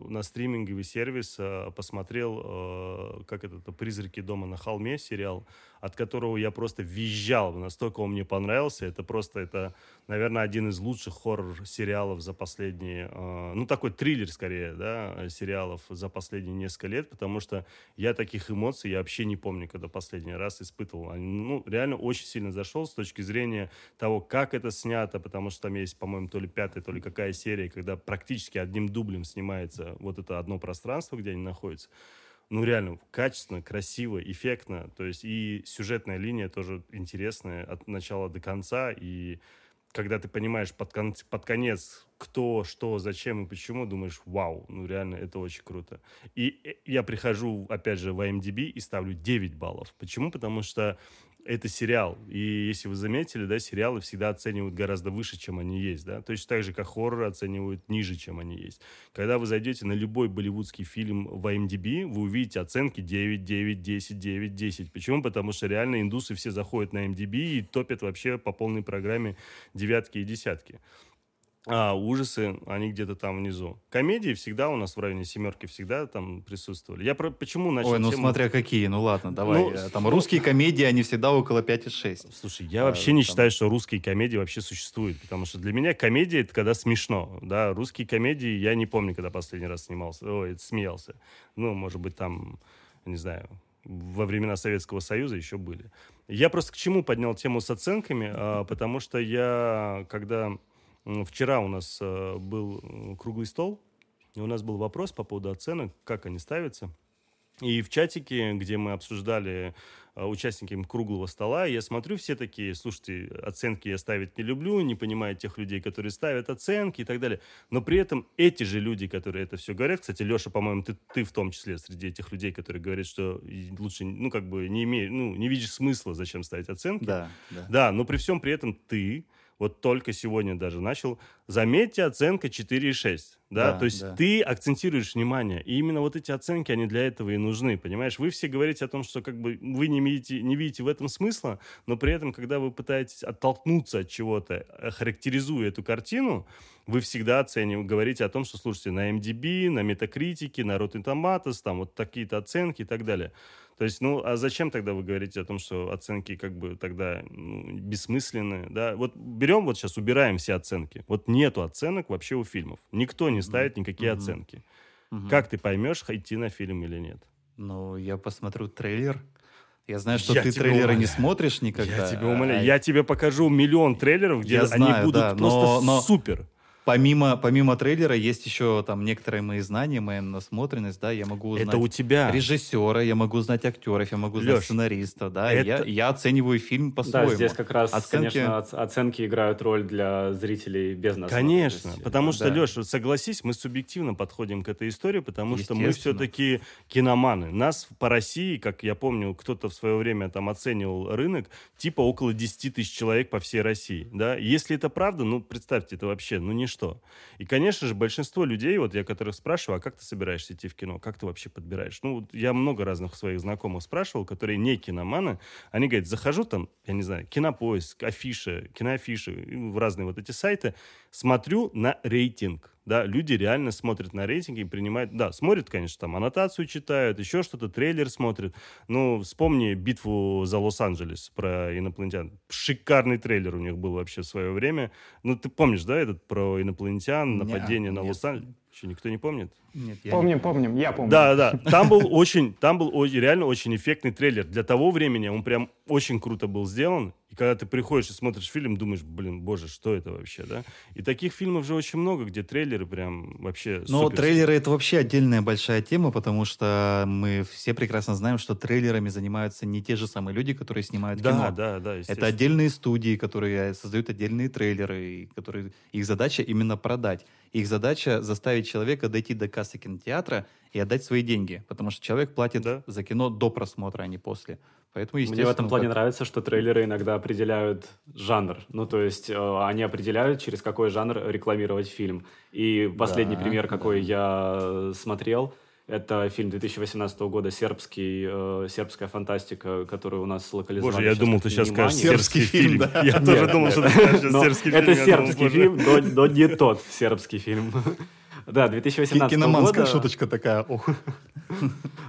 на стриминговый сервис, э, посмотрел, как это «Призраки дома на холме» сериал, от которого я просто визжал, настолько он мне понравился. Это просто, это, наверное, один из лучших хоррор-сериалов за последние, ну, такой триллер, скорее, да, сериалов за последние несколько лет, потому что я таких эмоций я вообще не помню, когда последний раз испытывал. Ну, реально очень сильно зашел с точки зрения того, как это снято, потому что там есть, по-моему, то ли пятый, то ли какая серия, когда практически одним дублем снимается вот это одно пространство, где они находятся. Ну, реально, качественно, красиво, эффектно. То есть и сюжетная линия тоже интересная от начала до конца. И когда ты понимаешь под, кон- под конец, кто, что, зачем и почему, думаешь, вау, ну реально, это очень круто. И э, я прихожу, опять же, в IMDb и ставлю 9 баллов. Почему? Потому что это сериал. И если вы заметили, да, сериалы всегда оценивают гораздо выше, чем они есть, да. Точно так же, как хорроры оценивают ниже, чем они есть. Когда вы зайдете на любой болливудский фильм в IMDb, вы увидите оценки 9, 9, 10, 9, 10. Почему? Потому что реально индусы все заходят на IMDb и топят вообще по полной программе девятки и десятки. А ужасы, они где-то там внизу. Комедии всегда у нас в районе семерки всегда там присутствовали. Я про, почему начал
Ой, ну тему... смотря какие, ну ладно, давай. Ну, там русские комедии, они всегда около 5,6.
Слушай, я а, вообще не там... считаю, что русские комедии вообще существуют, потому что для меня комедия это когда смешно, да, русские комедии я не помню, когда последний раз снимался, ой, смеялся. Ну, может быть, там, не знаю, во времена Советского Союза еще были. Я просто к чему поднял тему с оценками, а, потому что я, когда Вчера у нас э, был э, круглый стол, и у нас был вопрос по поводу оценок, как они ставятся. И в чатике, где мы обсуждали э, участниками круглого стола, я смотрю, все такие, слушайте, оценки я ставить не люблю, не понимаю тех людей, которые ставят оценки и так далее. Но при этом эти же люди, которые это все говорят, кстати, Леша, по-моему, ты, ты в том числе среди этих людей, которые говорят, что лучше, ну, как бы не имеешь, ну, не видишь смысла, зачем ставить оценки.
Да, да.
Да, но при всем при этом ты вот только сегодня даже начал, заметьте, оценка 4,6. Да? да, то есть да. ты акцентируешь внимание. И именно вот эти оценки, они для этого и нужны, понимаешь? Вы все говорите о том, что как бы вы не видите, не видите в этом смысла, но при этом, когда вы пытаетесь оттолкнуться от чего-то, э, характеризуя эту картину, вы всегда оцениваете, говорите о том, что, слушайте, на MDB, на Метакритике, на Rotten Tomatoes, там вот такие-то оценки и так далее. То есть, ну, а зачем тогда вы говорите о том, что оценки как бы тогда ну, бессмысленные, да? Вот берем, вот сейчас убираем все оценки. Вот нету оценок вообще у фильмов. Никто не ставит никакие mm-hmm. оценки. Mm-hmm. Как ты поймешь, идти на фильм или нет?
Ну, я посмотрю трейлер. Я знаю, что я ты трейлеры умоляю. не смотришь никогда.
Я тебе умоляю. А... Я тебе покажу миллион трейлеров, где я они знаю, будут да, просто но, но... супер
помимо, помимо трейлера есть еще там некоторые мои знания, моя насмотренность, да, я могу узнать
это у тебя.
режиссера, я могу узнать актеров, я могу узнать Леш, сценариста, да, это... я, я оцениваю фильм по-своему.
Да, здесь как раз, оценки... конечно, оценки играют роль для зрителей без нас.
Конечно, потому что, да. Леш, согласись, мы субъективно подходим к этой истории, потому что мы все-таки киноманы. Нас по России, как я помню, кто-то в свое время там оценивал рынок, типа около 10 тысяч человек по всей России, да. Если это правда, ну, представьте, это вообще, ну, не что. И, конечно же, большинство людей, вот я которых спрашиваю, а как ты собираешься идти в кино? Как ты вообще подбираешь? Ну, вот я много разных своих знакомых спрашивал, которые не киноманы. Они говорят, захожу там, я не знаю, кинопоиск, афиша, киноафиши, разные вот эти сайты, смотрю на рейтинг да, люди реально смотрят на рейтинги и принимают, да, смотрят, конечно, там аннотацию читают, еще что-то, трейлер смотрят. Ну, вспомни битву за Лос-Анджелес про инопланетян. Шикарный трейлер у них был вообще в свое время. Ну, ты помнишь, да, этот про инопланетян, нападение нет, на Лос-Анджелес? Еще никто не помнит?
Нет, я помним, не... помним, я помню.
Да, да. Там был очень, там был реально очень эффектный трейлер. Для того времени он прям очень круто был сделан. И когда ты приходишь и смотришь фильм, думаешь, блин, боже, что это вообще, да? И таких фильмов же очень много, где трейлеры прям вообще
Ну, трейлеры — это вообще отдельная большая тема, потому что мы все прекрасно знаем, что трейлерами занимаются не те же самые люди, которые снимают
да,
кино.
Да, да,
Это отдельные студии, которые создают отдельные трейлеры, и которые их задача именно продать. Их задача заставить человека дойти до кассы кинотеатра и отдать свои деньги, потому что человек платит да? за кино до просмотра, а не после. Поэтому,
Мне в этом плане как... нравится, что трейлеры иногда определяют жанр. Ну, то есть э, они определяют, через какой жанр рекламировать фильм. И последний да, пример, какой да. я смотрел, Это фильм 2018 года, сербский, э, сербская фантастика, которую у нас локализовали.
Боже, я думал, ты сейчас скажешь
сербский фильм. Да.
Я тоже думал, что ты скажешь сербский фильм.
Это сербский фильм, но не тот сербский фильм. [LAUGHS] Да, 2018
Киноманская шуточка такая. [LAUGHS]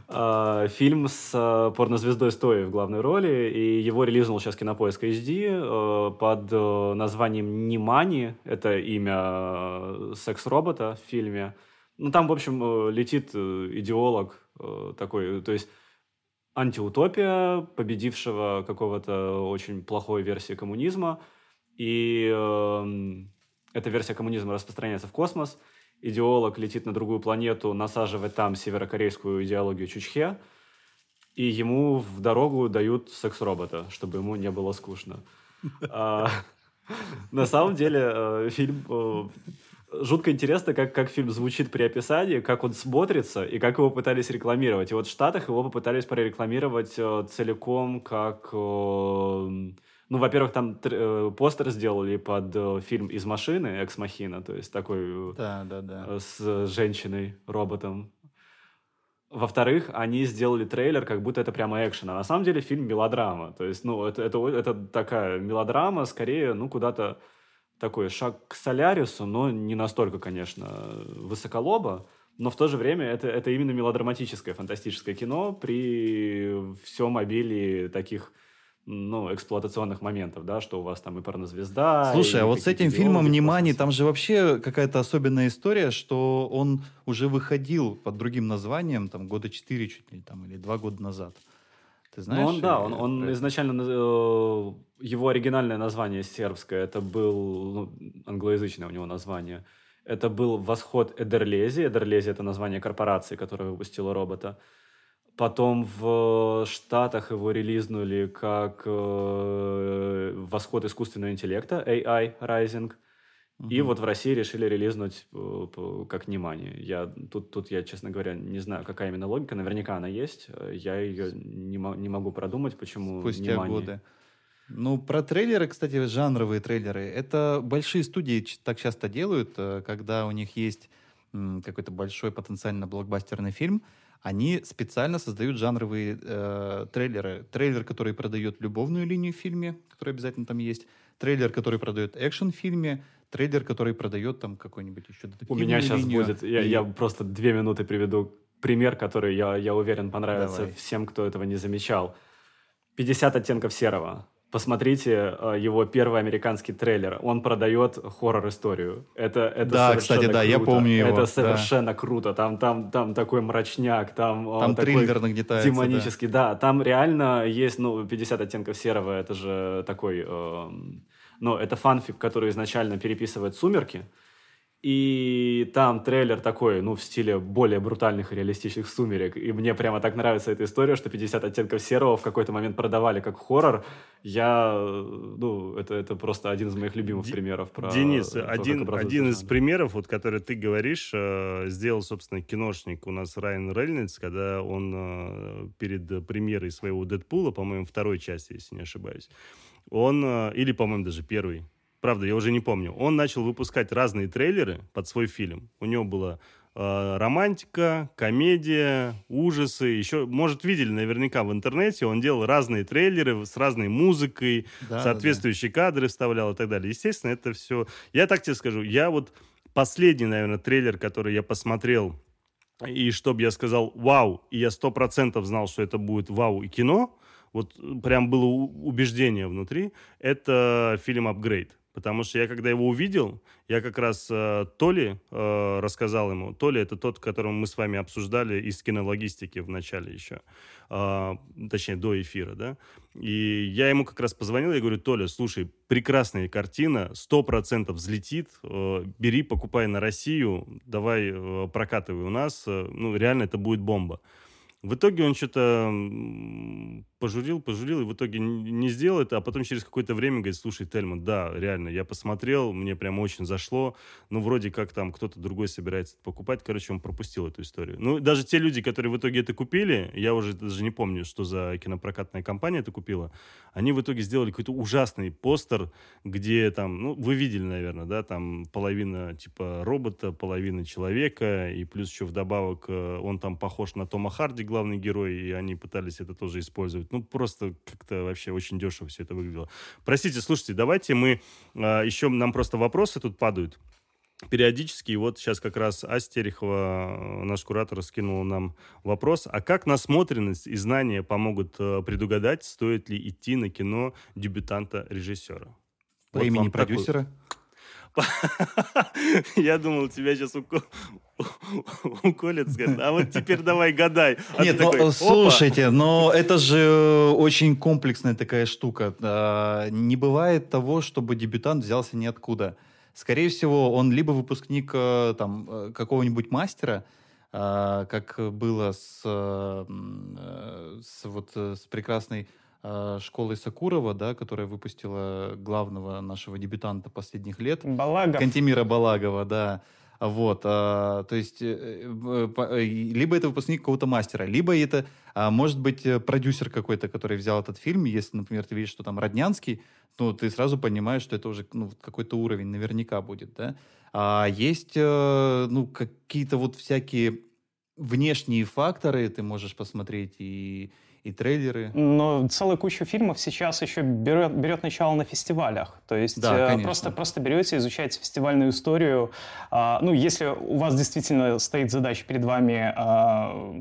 А, фильм с а, порнозвездой Стоей в главной роли, и его релизнул сейчас Кинопоиск HD э, под э, названием «Нимани». Это имя э, секс-робота в фильме. Ну, там, в общем, летит идеолог такой, то есть антиутопия победившего какого-то очень плохой версии коммунизма, и э, эта версия коммунизма распространяется в космос – идеолог летит на другую планету, насаживает там северокорейскую идеологию Чучхе, и ему в дорогу дают секс-робота, чтобы ему не было скучно. А, [LAUGHS] на самом деле э, фильм э, жутко интересно, как, как фильм звучит при описании, как он смотрится и как его пытались рекламировать. И вот в Штатах его попытались прорекламировать э, целиком как ну, во-первых, там э, постер сделали под э, фильм «Из машины», «Экс-махина», то есть такой э,
да, да, да.
Э, с женщиной-роботом. Во-вторых, они сделали трейлер, как будто это прямо экшен. А на самом деле фильм мелодрама. То есть, ну, это, это, это такая мелодрама, скорее, ну, куда-то такой шаг к Солярису, но не настолько, конечно, высоколоба. Но в то же время это, это именно мелодраматическое, фантастическое кино при всем обилии таких ну, эксплуатационных моментов, да, что у вас там и порнозвезда.
Слушай, а вот с этим фильмом «Внимание», там же вообще какая-то особенная история, что он уже выходил под другим названием, там, года четыре чуть ли, там, или два года назад. Ты знаешь? Ну,
он, да, он, он изначально, э, его оригинальное название сербское, это был, ну, англоязычное у него название, это был «Восход Эдерлези». Эдерлези — это название корпорации, которая выпустила робота. Потом в Штатах его релизнули как э, «Восход искусственного интеллекта» AI Rising. Угу. И вот в России решили релизнуть э, как «Внимание». Я, тут, тут я, честно говоря, не знаю, какая именно логика. Наверняка она есть. Я ее не, не могу продумать, почему
Спустя
«Внимание».
годы. Ну, про трейлеры, кстати, жанровые трейлеры. Это большие студии так часто делают, э, когда у них есть какой-то большой потенциально блокбастерный фильм – они специально создают жанровые э, трейлеры. Трейлер, который продает любовную линию в фильме, который обязательно там есть. Трейлер, который продает экшен в фильме. Трейлер, который продает там какой-нибудь еще
У меня сейчас линию. будет, я, и... я просто две минуты приведу пример, который, я, я уверен, понравится Давай. всем, кто этого не замечал. 50 оттенков серого. Посмотрите э, его первый американский трейлер. Он продает хоррор-историю. Это, это
да, кстати, да, круто. я помню его.
Это совершенно да. круто. Там, там, там такой мрачняк, там,
там
такой
триллер нагнетается.
Демонический, да. да. Там реально есть, ну, 50 оттенков серого. Это же такой... Э, ну, это фанфик, который изначально переписывает «Сумерки». И там трейлер такой, ну, в стиле более брутальных и реалистичных сумерек. И мне прямо так нравится эта история, что 50 оттенков серого в какой-то момент продавали как хоррор. Я, ну, это, это просто один из моих любимых Д- примеров про
Денис, то, один, один из примеров, вот, который ты говоришь, э, сделал, собственно, киношник у нас Райан Рейнольдс, когда он э, перед премьерой своего Дэдпула, по-моему, второй части, если не ошибаюсь, он, э, или, по-моему, даже первый, правда, я уже не помню, он начал выпускать разные трейлеры под свой фильм. У него была э, романтика, комедия, ужасы. Еще, может, видели наверняка в интернете, он делал разные трейлеры с разной музыкой, да, соответствующие да, да. кадры вставлял и так далее. Естественно, это все... Я так тебе скажу, я вот последний, наверное, трейлер, который я посмотрел, и чтобы я сказал «вау», и я сто процентов знал, что это будет «вау» и кино, вот прям было убеждение внутри, это фильм «Апгрейд». Потому что я, когда его увидел, я как раз э, Толи э, рассказал ему. Толи — это тот, которого мы с вами обсуждали из кинологистики в начале еще. Э, точнее, до эфира, да. И я ему как раз позвонил, я говорю, Толя, слушай, прекрасная картина, сто процентов взлетит, э, бери, покупай на Россию, давай э, прокатывай у нас. Э, ну, реально это будет бомба. В итоге он что-то пожурил, пожурил, и в итоге не сделал это, а потом через какое-то время говорит, слушай, Тельман, да, реально, я посмотрел, мне прям очень зашло, ну, вроде как там кто-то другой собирается покупать, короче, он пропустил эту историю. Ну, даже те люди, которые в итоге это купили, я уже даже не помню, что за кинопрокатная компания это купила, они в итоге сделали какой-то ужасный постер, где там, ну, вы видели, наверное, да, там половина, типа, робота, половина человека, и плюс еще вдобавок э, он там похож на Тома Харди, главный герой, и они пытались это тоже использовать. Ну, просто как-то вообще очень дешево все это выглядело. Простите, слушайте, давайте мы... А, еще нам просто вопросы тут падают периодически. И вот сейчас как раз Астерихова, наш куратор, скинула нам вопрос. А как насмотренность и знания помогут э, предугадать, стоит ли идти на кино дебютанта-режиссера?
По вот имени продюсера? Такой... [LAUGHS]
Я думал, тебя сейчас уколет, скажет, а вот теперь давай гадай.
А Нет, ну, такой, слушайте, но это же очень комплексная такая штука. Не бывает того, чтобы дебютант взялся ниоткуда. Скорее всего, он либо выпускник э, там, э, какого-нибудь мастера, э, как было с, с, вот, с прекрасной э, школы Сакурова, да, которая выпустила главного нашего дебютанта последних лет.
Балагов.
Кантемира Балагова, да. Вот, а, то есть, э, э, либо это выпускник какого-то мастера, либо это, а, может быть, э, продюсер какой-то, который взял этот фильм. Если, например, ты видишь, что там Роднянский, ну, ты сразу понимаешь, что это уже ну, какой-то уровень наверняка будет, да. А есть, ну, какие-то вот всякие внешние факторы, ты можешь посмотреть и и трейлеры.
Но целая куча фильмов сейчас еще берет, берет начало на фестивалях. То есть да, э, просто, просто берете, изучаете фестивальную историю. А, ну, если у вас действительно стоит задача перед вами а,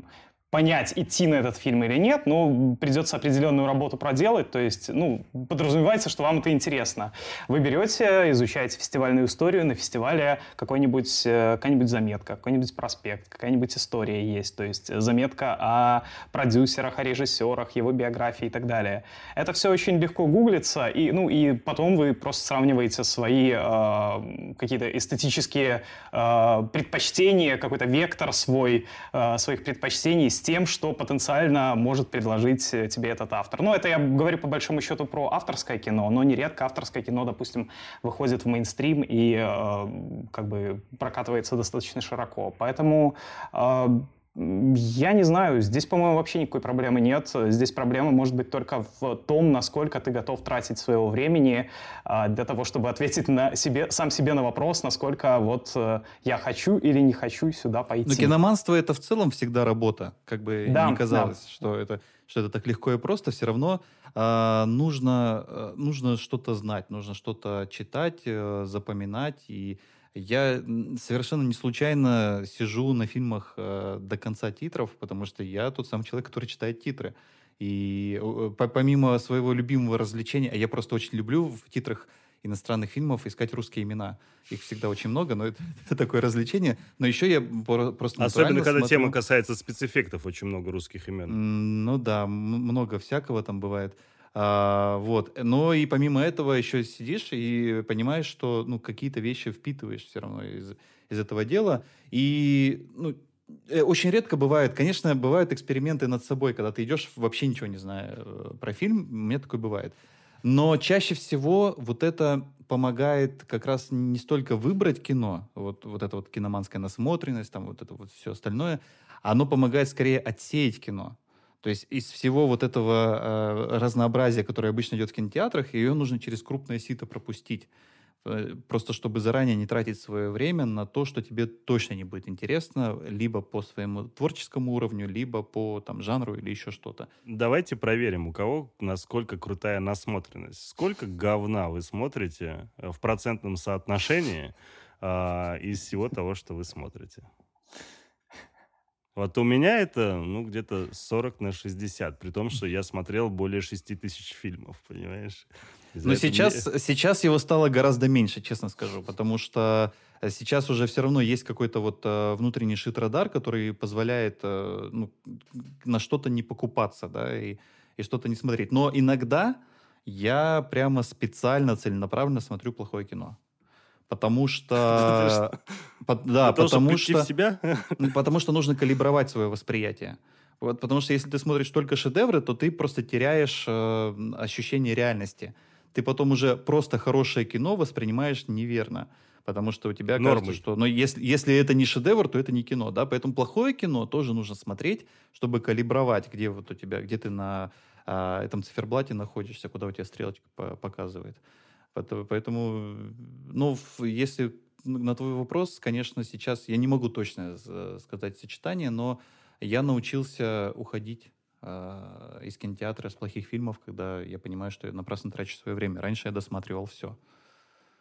понять, идти на этот фильм или нет, но придется определенную работу проделать, то есть, ну, подразумевается, что вам это интересно. Вы берете, изучаете фестивальную историю, на фестивале какой-нибудь, э, какая-нибудь заметка, какой-нибудь проспект, какая-нибудь история есть, то есть заметка о продюсерах, о режиссерах, его биографии и так далее. Это все очень легко гуглится, и, ну, и потом вы просто сравниваете свои э, какие-то эстетические э, предпочтения, какой-то вектор свой, э, своих предпочтений с тем, что потенциально может предложить э, тебе этот автор. Ну, это я говорю по большому счету про авторское кино, но нередко авторское кино, допустим, выходит в мейнстрим и э, как бы прокатывается достаточно широко. Поэтому э, я не знаю, здесь, по-моему, вообще никакой проблемы нет. Здесь проблема может быть только в том, насколько ты готов тратить своего времени а, для того, чтобы ответить на себе, сам себе на вопрос, насколько вот э, я хочу или не хочу сюда пойти.
Но киноманство — это в целом всегда работа. Как бы да, не казалось, да. что, это, что это так легко и просто, все равно э, нужно, э, нужно что-то знать, нужно что-то читать, э, запоминать и я совершенно не случайно сижу на фильмах э, до конца титров, потому что я тот самый человек, который читает титры. И э, помимо своего любимого развлечения, а я просто очень люблю в титрах иностранных фильмов искать русские имена. Их всегда очень много, но это, [LAUGHS] это такое развлечение. Но еще я просто
Особенно, когда смотрю... тема касается спецэффектов, очень много русских имен.
Ну да, много всякого там бывает. А, вот. Но и помимо этого еще сидишь и понимаешь, что ну, какие-то вещи впитываешь все равно из, из этого дела. И ну, э, очень редко бывает, конечно, бывают эксперименты над собой, когда ты идешь вообще ничего не зная э, про фильм, у меня такое бывает. Но чаще всего вот это помогает как раз не столько выбрать кино, вот, вот эта вот киноманская насмотренность, там вот это вот все остальное, оно помогает скорее отсеять кино. То есть из всего вот этого э, разнообразия, которое обычно идет в кинотеатрах, ее нужно через крупное сито пропустить. Э, просто чтобы заранее не тратить свое время на то, что тебе точно не будет интересно, либо по своему творческому уровню, либо по там, жанру или еще что-то.
Давайте проверим, у кого насколько крутая насмотренность. Сколько говна вы смотрите э, в процентном соотношении э, из всего того, что вы смотрите? Вот у меня это, ну, где-то 40 на 60, при том, что я смотрел более 6 тысяч фильмов, понимаешь?
Но сейчас, мне... сейчас его стало гораздо меньше, честно скажу, потому что сейчас уже все равно есть какой-то вот э, внутренний шит-радар, который позволяет э, ну, на что-то не покупаться, да, и, и что-то не смотреть. Но иногда я прямо специально, целенаправленно смотрю плохое кино. Потому что... Да, [LAUGHS] потому что... себя? [LAUGHS] Потому что нужно калибровать свое восприятие. Вот, потому что если ты смотришь только шедевры, то ты просто теряешь э, ощущение реальности. Ты потом уже просто хорошее кино воспринимаешь неверно. Потому что у тебя Нормы. кажется, что... Но если, если это не шедевр, то это не кино, да? Поэтому плохое кино тоже нужно смотреть, чтобы калибровать, где вот у тебя, где ты на а, этом циферблате находишься, куда у тебя стрелочка показывает. Поэтому, ну, если на твой вопрос, конечно, сейчас я не могу точно сказать сочетание, но я научился уходить э, из кинотеатра с плохих фильмов, когда я понимаю, что я напрасно трачу свое время. Раньше я досматривал все.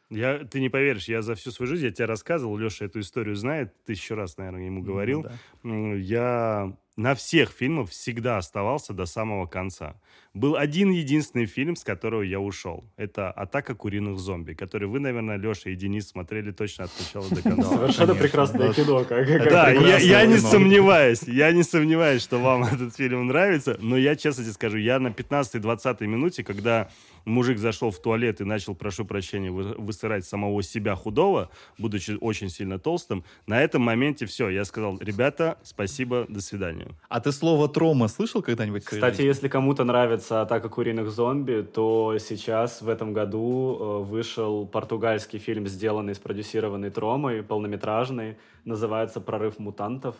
Я, ты не поверишь, я за всю свою жизнь, я тебе рассказывал, Леша эту историю знает, тысячу раз, наверное, ему говорил. Ну, да. Я на всех фильмах всегда оставался до самого конца. Был один единственный фильм, с которого я ушел. Это «Атака куриных зомби», который вы, наверное, Леша и Денис смотрели точно от начала до конца.
Совершенно прекрасное кино.
Да, я не сомневаюсь, я не сомневаюсь, что вам [LAUGHS] этот фильм нравится, но я честно тебе скажу, я на 15-20 минуте, когда мужик зашел в туалет и начал, прошу прощения, высырать самого себя худого, будучи очень сильно толстым, на этом моменте все, я сказал, ребята, спасибо, до свидания.
А ты слово «трома» слышал когда-нибудь?
Кстати, если кому-то нравится нравится «Атака куриных зомби», то сейчас в этом году э, вышел португальский фильм, сделанный, спродюсированный Тромой, полнометражный, называется «Прорыв мутантов».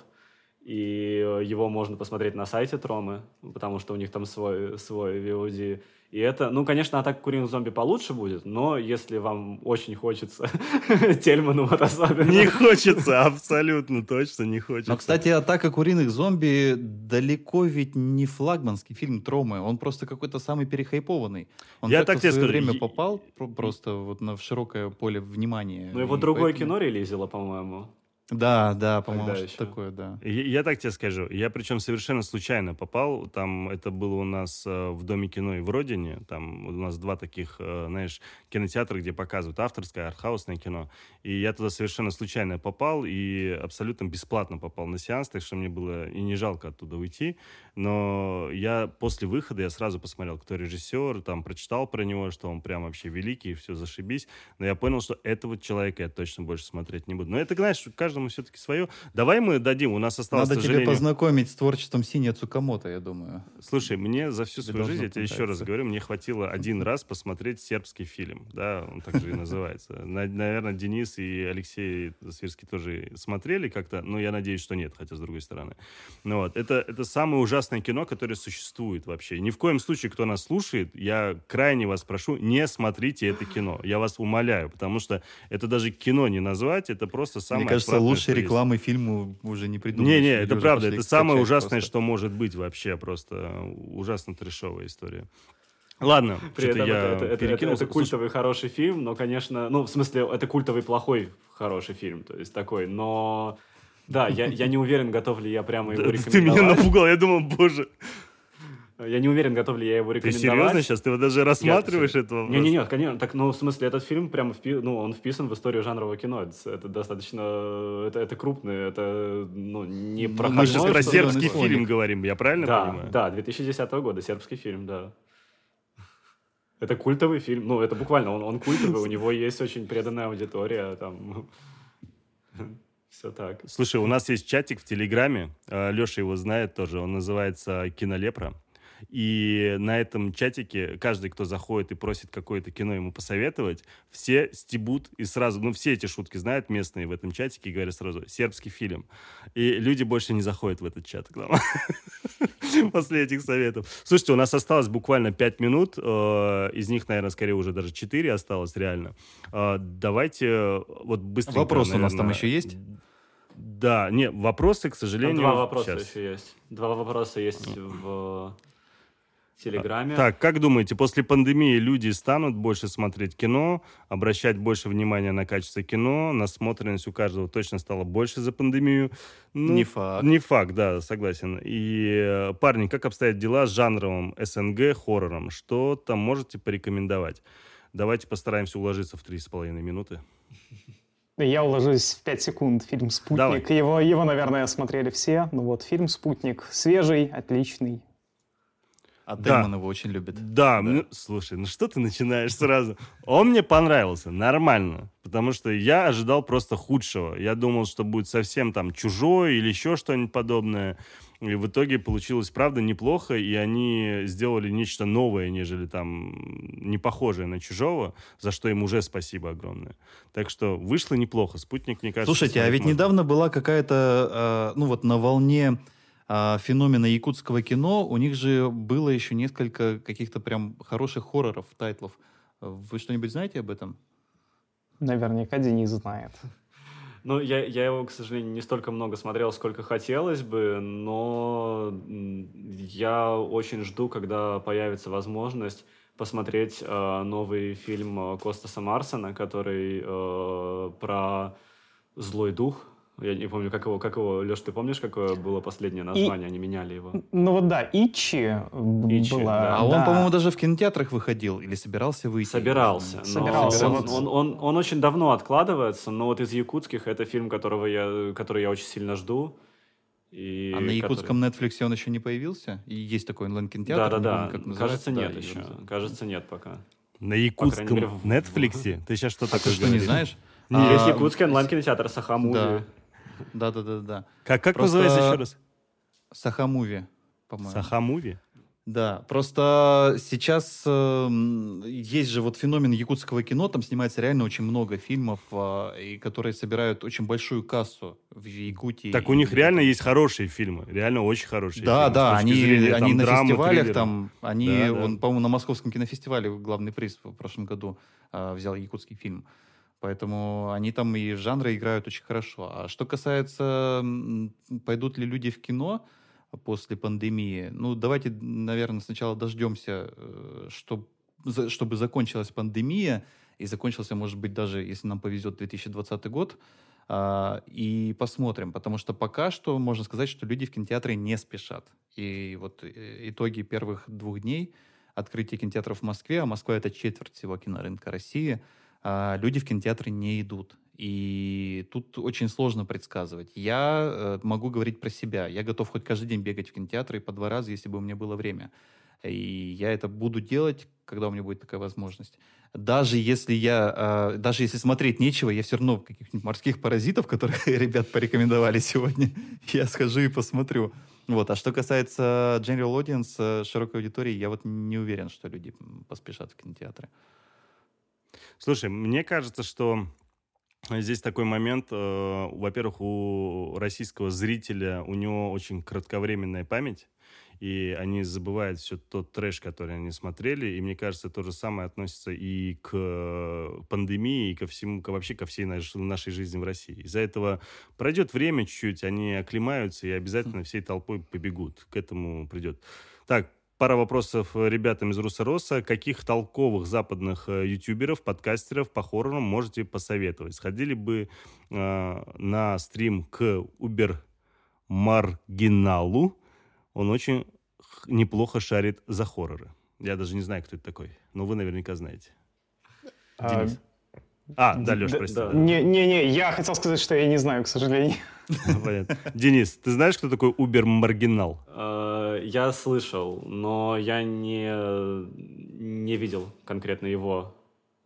И э, его можно посмотреть на сайте Тромы, потому что у них там свой, свой VOD. И это, ну, конечно, атака куриных зомби получше будет, но если вам очень хочется [LAUGHS] Тельману вот особенно...
Не хочется, абсолютно точно не хочется.
Но, кстати, атака куриных зомби далеко ведь не флагманский фильм Тромы, он просто какой-то самый перехайпованный. Он
Я так тебе
скажу. время попал просто вот на, в широкое поле внимания.
Ну, его другое кино релизило, по-моему.
Да, да, по-моему, что такое, да.
Я, я так тебе скажу. Я причем совершенно случайно попал. Там это было у нас э, в Доме кино и в Родине. Там у нас два таких, э, знаешь, кинотеатра, где показывают авторское, артхаусное кино. И я туда совершенно случайно попал и абсолютно бесплатно попал на сеанс, так что мне было и не жалко оттуда уйти. Но я после выхода я сразу посмотрел, кто режиссер, там прочитал про него, что он прям вообще великий, все зашибись. Но я понял, что этого человека я точно больше смотреть не буду. Но это, знаешь, каждый каждому все-таки свое. Давай мы дадим, у нас осталось,
Надо тебе познакомить с творчеством Синия Цукамото, я думаю.
Слушай, мне за всю свою жизнь, я тебе еще раз говорю, мне хватило один раз посмотреть сербский фильм, да, он так же и называется. Наверное, Денис и Алексей Свирский тоже смотрели как-то, но я надеюсь, что нет, хотя с другой стороны. Ну вот, это, это самое ужасное кино, которое существует вообще. Ни в коем случае, кто нас слушает, я крайне вас прошу, не смотрите это кино. Я вас умоляю, потому что это даже кино не назвать, это просто самое
Мне кажется, лучшей рекламы фильму уже не придумали.
Не-не, это правда. Это самое ужасное, просто. что может быть вообще. Просто ужасно трешовая история. Ладно,
При этом я это, это, это, это культовый хороший фильм, но, конечно, ну, в смысле, это культовый плохой хороший фильм, то есть такой, но... Да, я, я не уверен, готов ли я прямо его рекомендовать.
Ты меня напугал, я думал, боже.
Я не уверен, готов ли я его рекомендовать.
Ты серьезно сейчас? Ты его даже рассматриваешь Нет, этого?
Не-не-не, конечно. Так, ну, в смысле, этот фильм прямо впи... ну, он вписан в историю жанрового кино. Это, это достаточно... Это, это крупный, это ну, не
про Мы же про сербский фильм говорим, я правильно
да,
понимаю?
Да, 2010 года, сербский фильм, да. Это культовый фильм. Ну, это буквально, он, он культовый, у него есть очень преданная аудитория, там... Все так.
Слушай, у нас есть чатик в Телеграме, а, Леша его знает тоже, он называется «Кинолепра». И на этом чатике каждый, кто заходит и просит какое-то кино ему посоветовать, все стебут и сразу, ну, все эти шутки знают местные в этом чатике и говорят сразу «сербский фильм». И люди больше не заходят в этот чат к нам [LAUGHS] после этих советов. Слушайте, у нас осталось буквально 5 минут, э, из них, наверное, скорее уже даже 4 осталось реально. Э, давайте э, вот быстренько,
Вопросы у нас там еще есть?
Да, не, вопросы, к сожалению...
Там два вопроса сейчас. еще есть. Два вопроса есть в Телеграме.
Так, как думаете, после пандемии люди станут больше смотреть кино, обращать больше внимания на качество кино, насмотренность у каждого точно стала больше за пандемию?
Ну, не факт.
Не факт, да, согласен. И, э, парни, как обстоят дела с жанровым СНГ хоррором? Что там можете порекомендовать? Давайте постараемся уложиться в три с половиной минуты.
Я уложусь в 5 секунд. Фильм «Спутник». Его, его, наверное, смотрели все. Ну вот, фильм «Спутник» свежий, отличный,
А да. его очень любит.
Да, да. Ну, слушай, ну что ты начинаешь сразу? Он мне понравился, нормально. Потому что я ожидал просто худшего. Я думал, что будет совсем там чужой или еще что-нибудь подобное. И в итоге получилось, правда, неплохо, и они сделали нечто новое, нежели там не похожее на чужого, за что им уже спасибо огромное. Так что вышло неплохо. Спутник, мне кажется...
Слушайте, а ведь можно. недавно была какая-то, э, ну вот на волне э, феномена якутского кино, у них же было еще несколько каких-то прям хороших хорроров, тайтлов. Вы что-нибудь знаете об этом?
Наверняка Денис знает.
Ну, я, я его, к сожалению, не столько много смотрел, сколько хотелось бы, но я очень жду, когда появится возможность посмотреть э, новый фильм э, Костаса Марсона, который э, про злой дух, я не помню, как его, как его, Леш, ты помнишь, какое было последнее название? И... Они меняли его.
Ну вот да, Ичи, Ичи была. Да.
А он, да. по-моему, даже в кинотеатрах выходил или собирался выйти?
Собирался. Собирался. Он, он, он, он очень давно откладывается, но вот из якутских это фильм, которого я, который я очень сильно жду.
И а на якутском который... Netflix он еще не появился? И есть такой онлайн-кинотеатр?
Да, да, да. Кажется, нет да, еще. Кажется, нет пока.
На якутском мере, Netflix? Ты сейчас что а
ты что, не знаешь?
Есть якутский онлайн-кинотеатр Сахамуви.
Да. Да, да, да, да.
Как, как Просто... называется еще раз?
Сахамуви,
по-моему. Сахамуви?
Да, просто сейчас э, есть же вот феномен якутского кино, там снимается реально очень много фильмов, э, и которые собирают очень большую кассу в Якутии.
Так у них реально есть хорошие фильмы, реально очень хорошие.
Да,
фильмы,
да, они, зрения, они на драмы, фестивалях триллеры. там, они, да, да. он, по-моему, на Московском кинофестивале главный приз в прошлом году э, взял якутский фильм. Поэтому они там и жанры играют очень хорошо. А что касается, пойдут ли люди в кино после пандемии, ну, давайте, наверное, сначала дождемся, э, чтобы, чтобы закончилась пандемия, и закончился, может быть, даже, если нам повезет, 2020 год, а, и посмотрим, потому что пока что можно сказать, что люди в кинотеатры не спешат. И вот э, итоги первых двух дней открытия кинотеатров в Москве, а Москва — это четверть всего кинорынка России — люди в кинотеатры не идут. И тут очень сложно предсказывать. Я э, могу говорить про себя. Я готов хоть каждый день бегать в кинотеатры по два раза, если бы у меня было время. И я это буду делать, когда у меня будет такая возможность. Даже если я, э, даже если смотреть нечего, я все равно каких-нибудь морских паразитов, которых [LAUGHS] ребят порекомендовали сегодня, [LAUGHS] я схожу и посмотрю. Вот. А что касается general audience, э, широкой аудитории, я вот не уверен, что люди поспешат в кинотеатры.
Слушай, мне кажется, что Здесь такой момент, э, во-первых, у российского зрителя, у него очень кратковременная память, и они забывают все тот трэш, который они смотрели, и мне кажется, то же самое относится и к пандемии, и ко всему, ко, вообще ко всей нашей, нашей жизни в России. Из-за этого пройдет время чуть-чуть, они оклемаются и обязательно всей толпой побегут. К этому придет. Так, Пара вопросов э, ребятам из Русороса. Каких толковых западных э, ютуберов, подкастеров по хоррорам можете посоветовать? Сходили бы э, на стрим к Убер Маргиналу. Он очень неплохо шарит за хорроры. Я даже не знаю, кто это такой, но вы наверняка знаете. А, Денис. А, да, Леш, прости.
Не-не-не, я хотел сказать, что я не знаю, к сожалению. [LAUGHS]
Понятно. Денис, ты знаешь, кто такой Убер-маргинал?
Э, я слышал, но я не, не видел конкретно его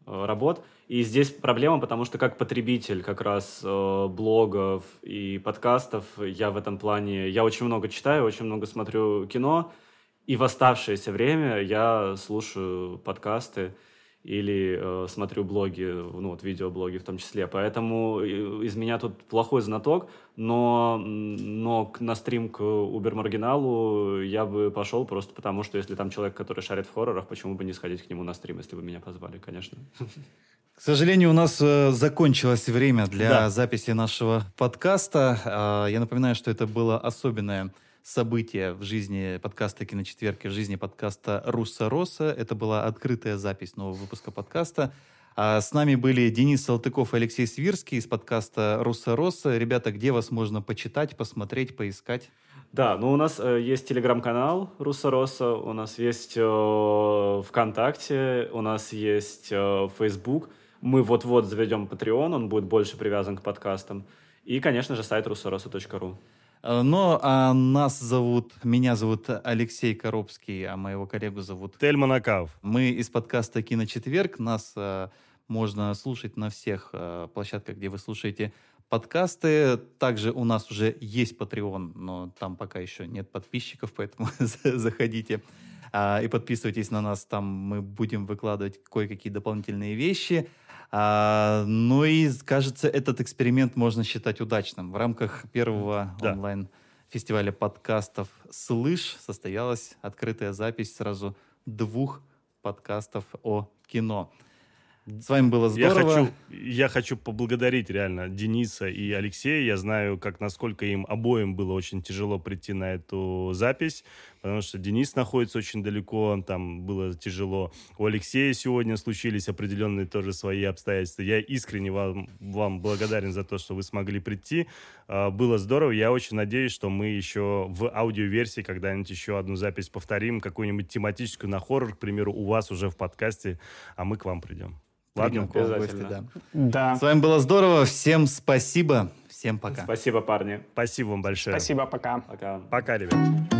э, работ. И здесь проблема, потому что как потребитель как раз э, блогов и подкастов, я в этом плане, я очень много читаю, очень много смотрю кино, и в оставшееся время я слушаю подкасты или э, смотрю блоги, ну вот видеоблоги в том числе. Поэтому э, из меня тут плохой знаток, но, но на стрим к Убер Маргиналу я бы пошел просто потому, что если там человек, который шарит в хоррорах, почему бы не сходить к нему на стрим, если бы меня позвали, конечно. [LAUGHS]
К сожалению, у нас э, закончилось время для да. записи нашего подкаста. Э, я напоминаю, что это было особенное событие в жизни подкаста «Киночетверки», в жизни подкаста «Русса Росса». Это была открытая запись нового выпуска подкаста. А с нами были Денис Салтыков и Алексей Свирский из подкаста «Русса Росса». Ребята, где вас можно почитать, посмотреть, поискать?
Да, ну у нас э, есть телеграм-канал Руса Росса, у нас есть э, ВКонтакте, у нас есть э, Facebook. Мы вот-вот заведем Patreon, он будет больше привязан к подкастам. И, конечно же, сайт russorosa.ru.
Э, но а нас зовут, меня зовут Алексей Коробский, а моего коллегу зовут...
Тель Монакав.
Мы из подкаста «Киночетверг». Нас а, можно слушать на всех а, площадках, где вы слушаете подкасты. Также у нас уже есть Patreon, но там пока еще нет подписчиков, поэтому [LAUGHS] заходите а, и подписывайтесь на нас. Там мы будем выкладывать кое-какие дополнительные вещи. А, ну и, кажется, этот эксперимент можно считать удачным. В рамках первого да. онлайн-фестиваля подкастов «Слышь» состоялась открытая запись сразу двух подкастов о кино. С вами было здорово.
Я хочу, я хочу поблагодарить реально Дениса и Алексея. Я знаю, как насколько им обоим было очень тяжело прийти на эту запись, потому что Денис находится очень далеко, там было тяжело. У Алексея сегодня случились определенные тоже свои обстоятельства. Я искренне вам, вам благодарен за то, что вы смогли прийти. А, было здорово. Я очень надеюсь, что мы еще в аудиоверсии когда-нибудь еще одну запись повторим, какую-нибудь тематическую на хоррор, к примеру, у вас уже в подкасте, а мы к вам придем.
Ладно, гости, да.
да.
С вами было здорово. Всем спасибо. Всем пока.
Спасибо, парни.
Спасибо вам большое.
Спасибо, пока.
Пока.
Пока, ребят.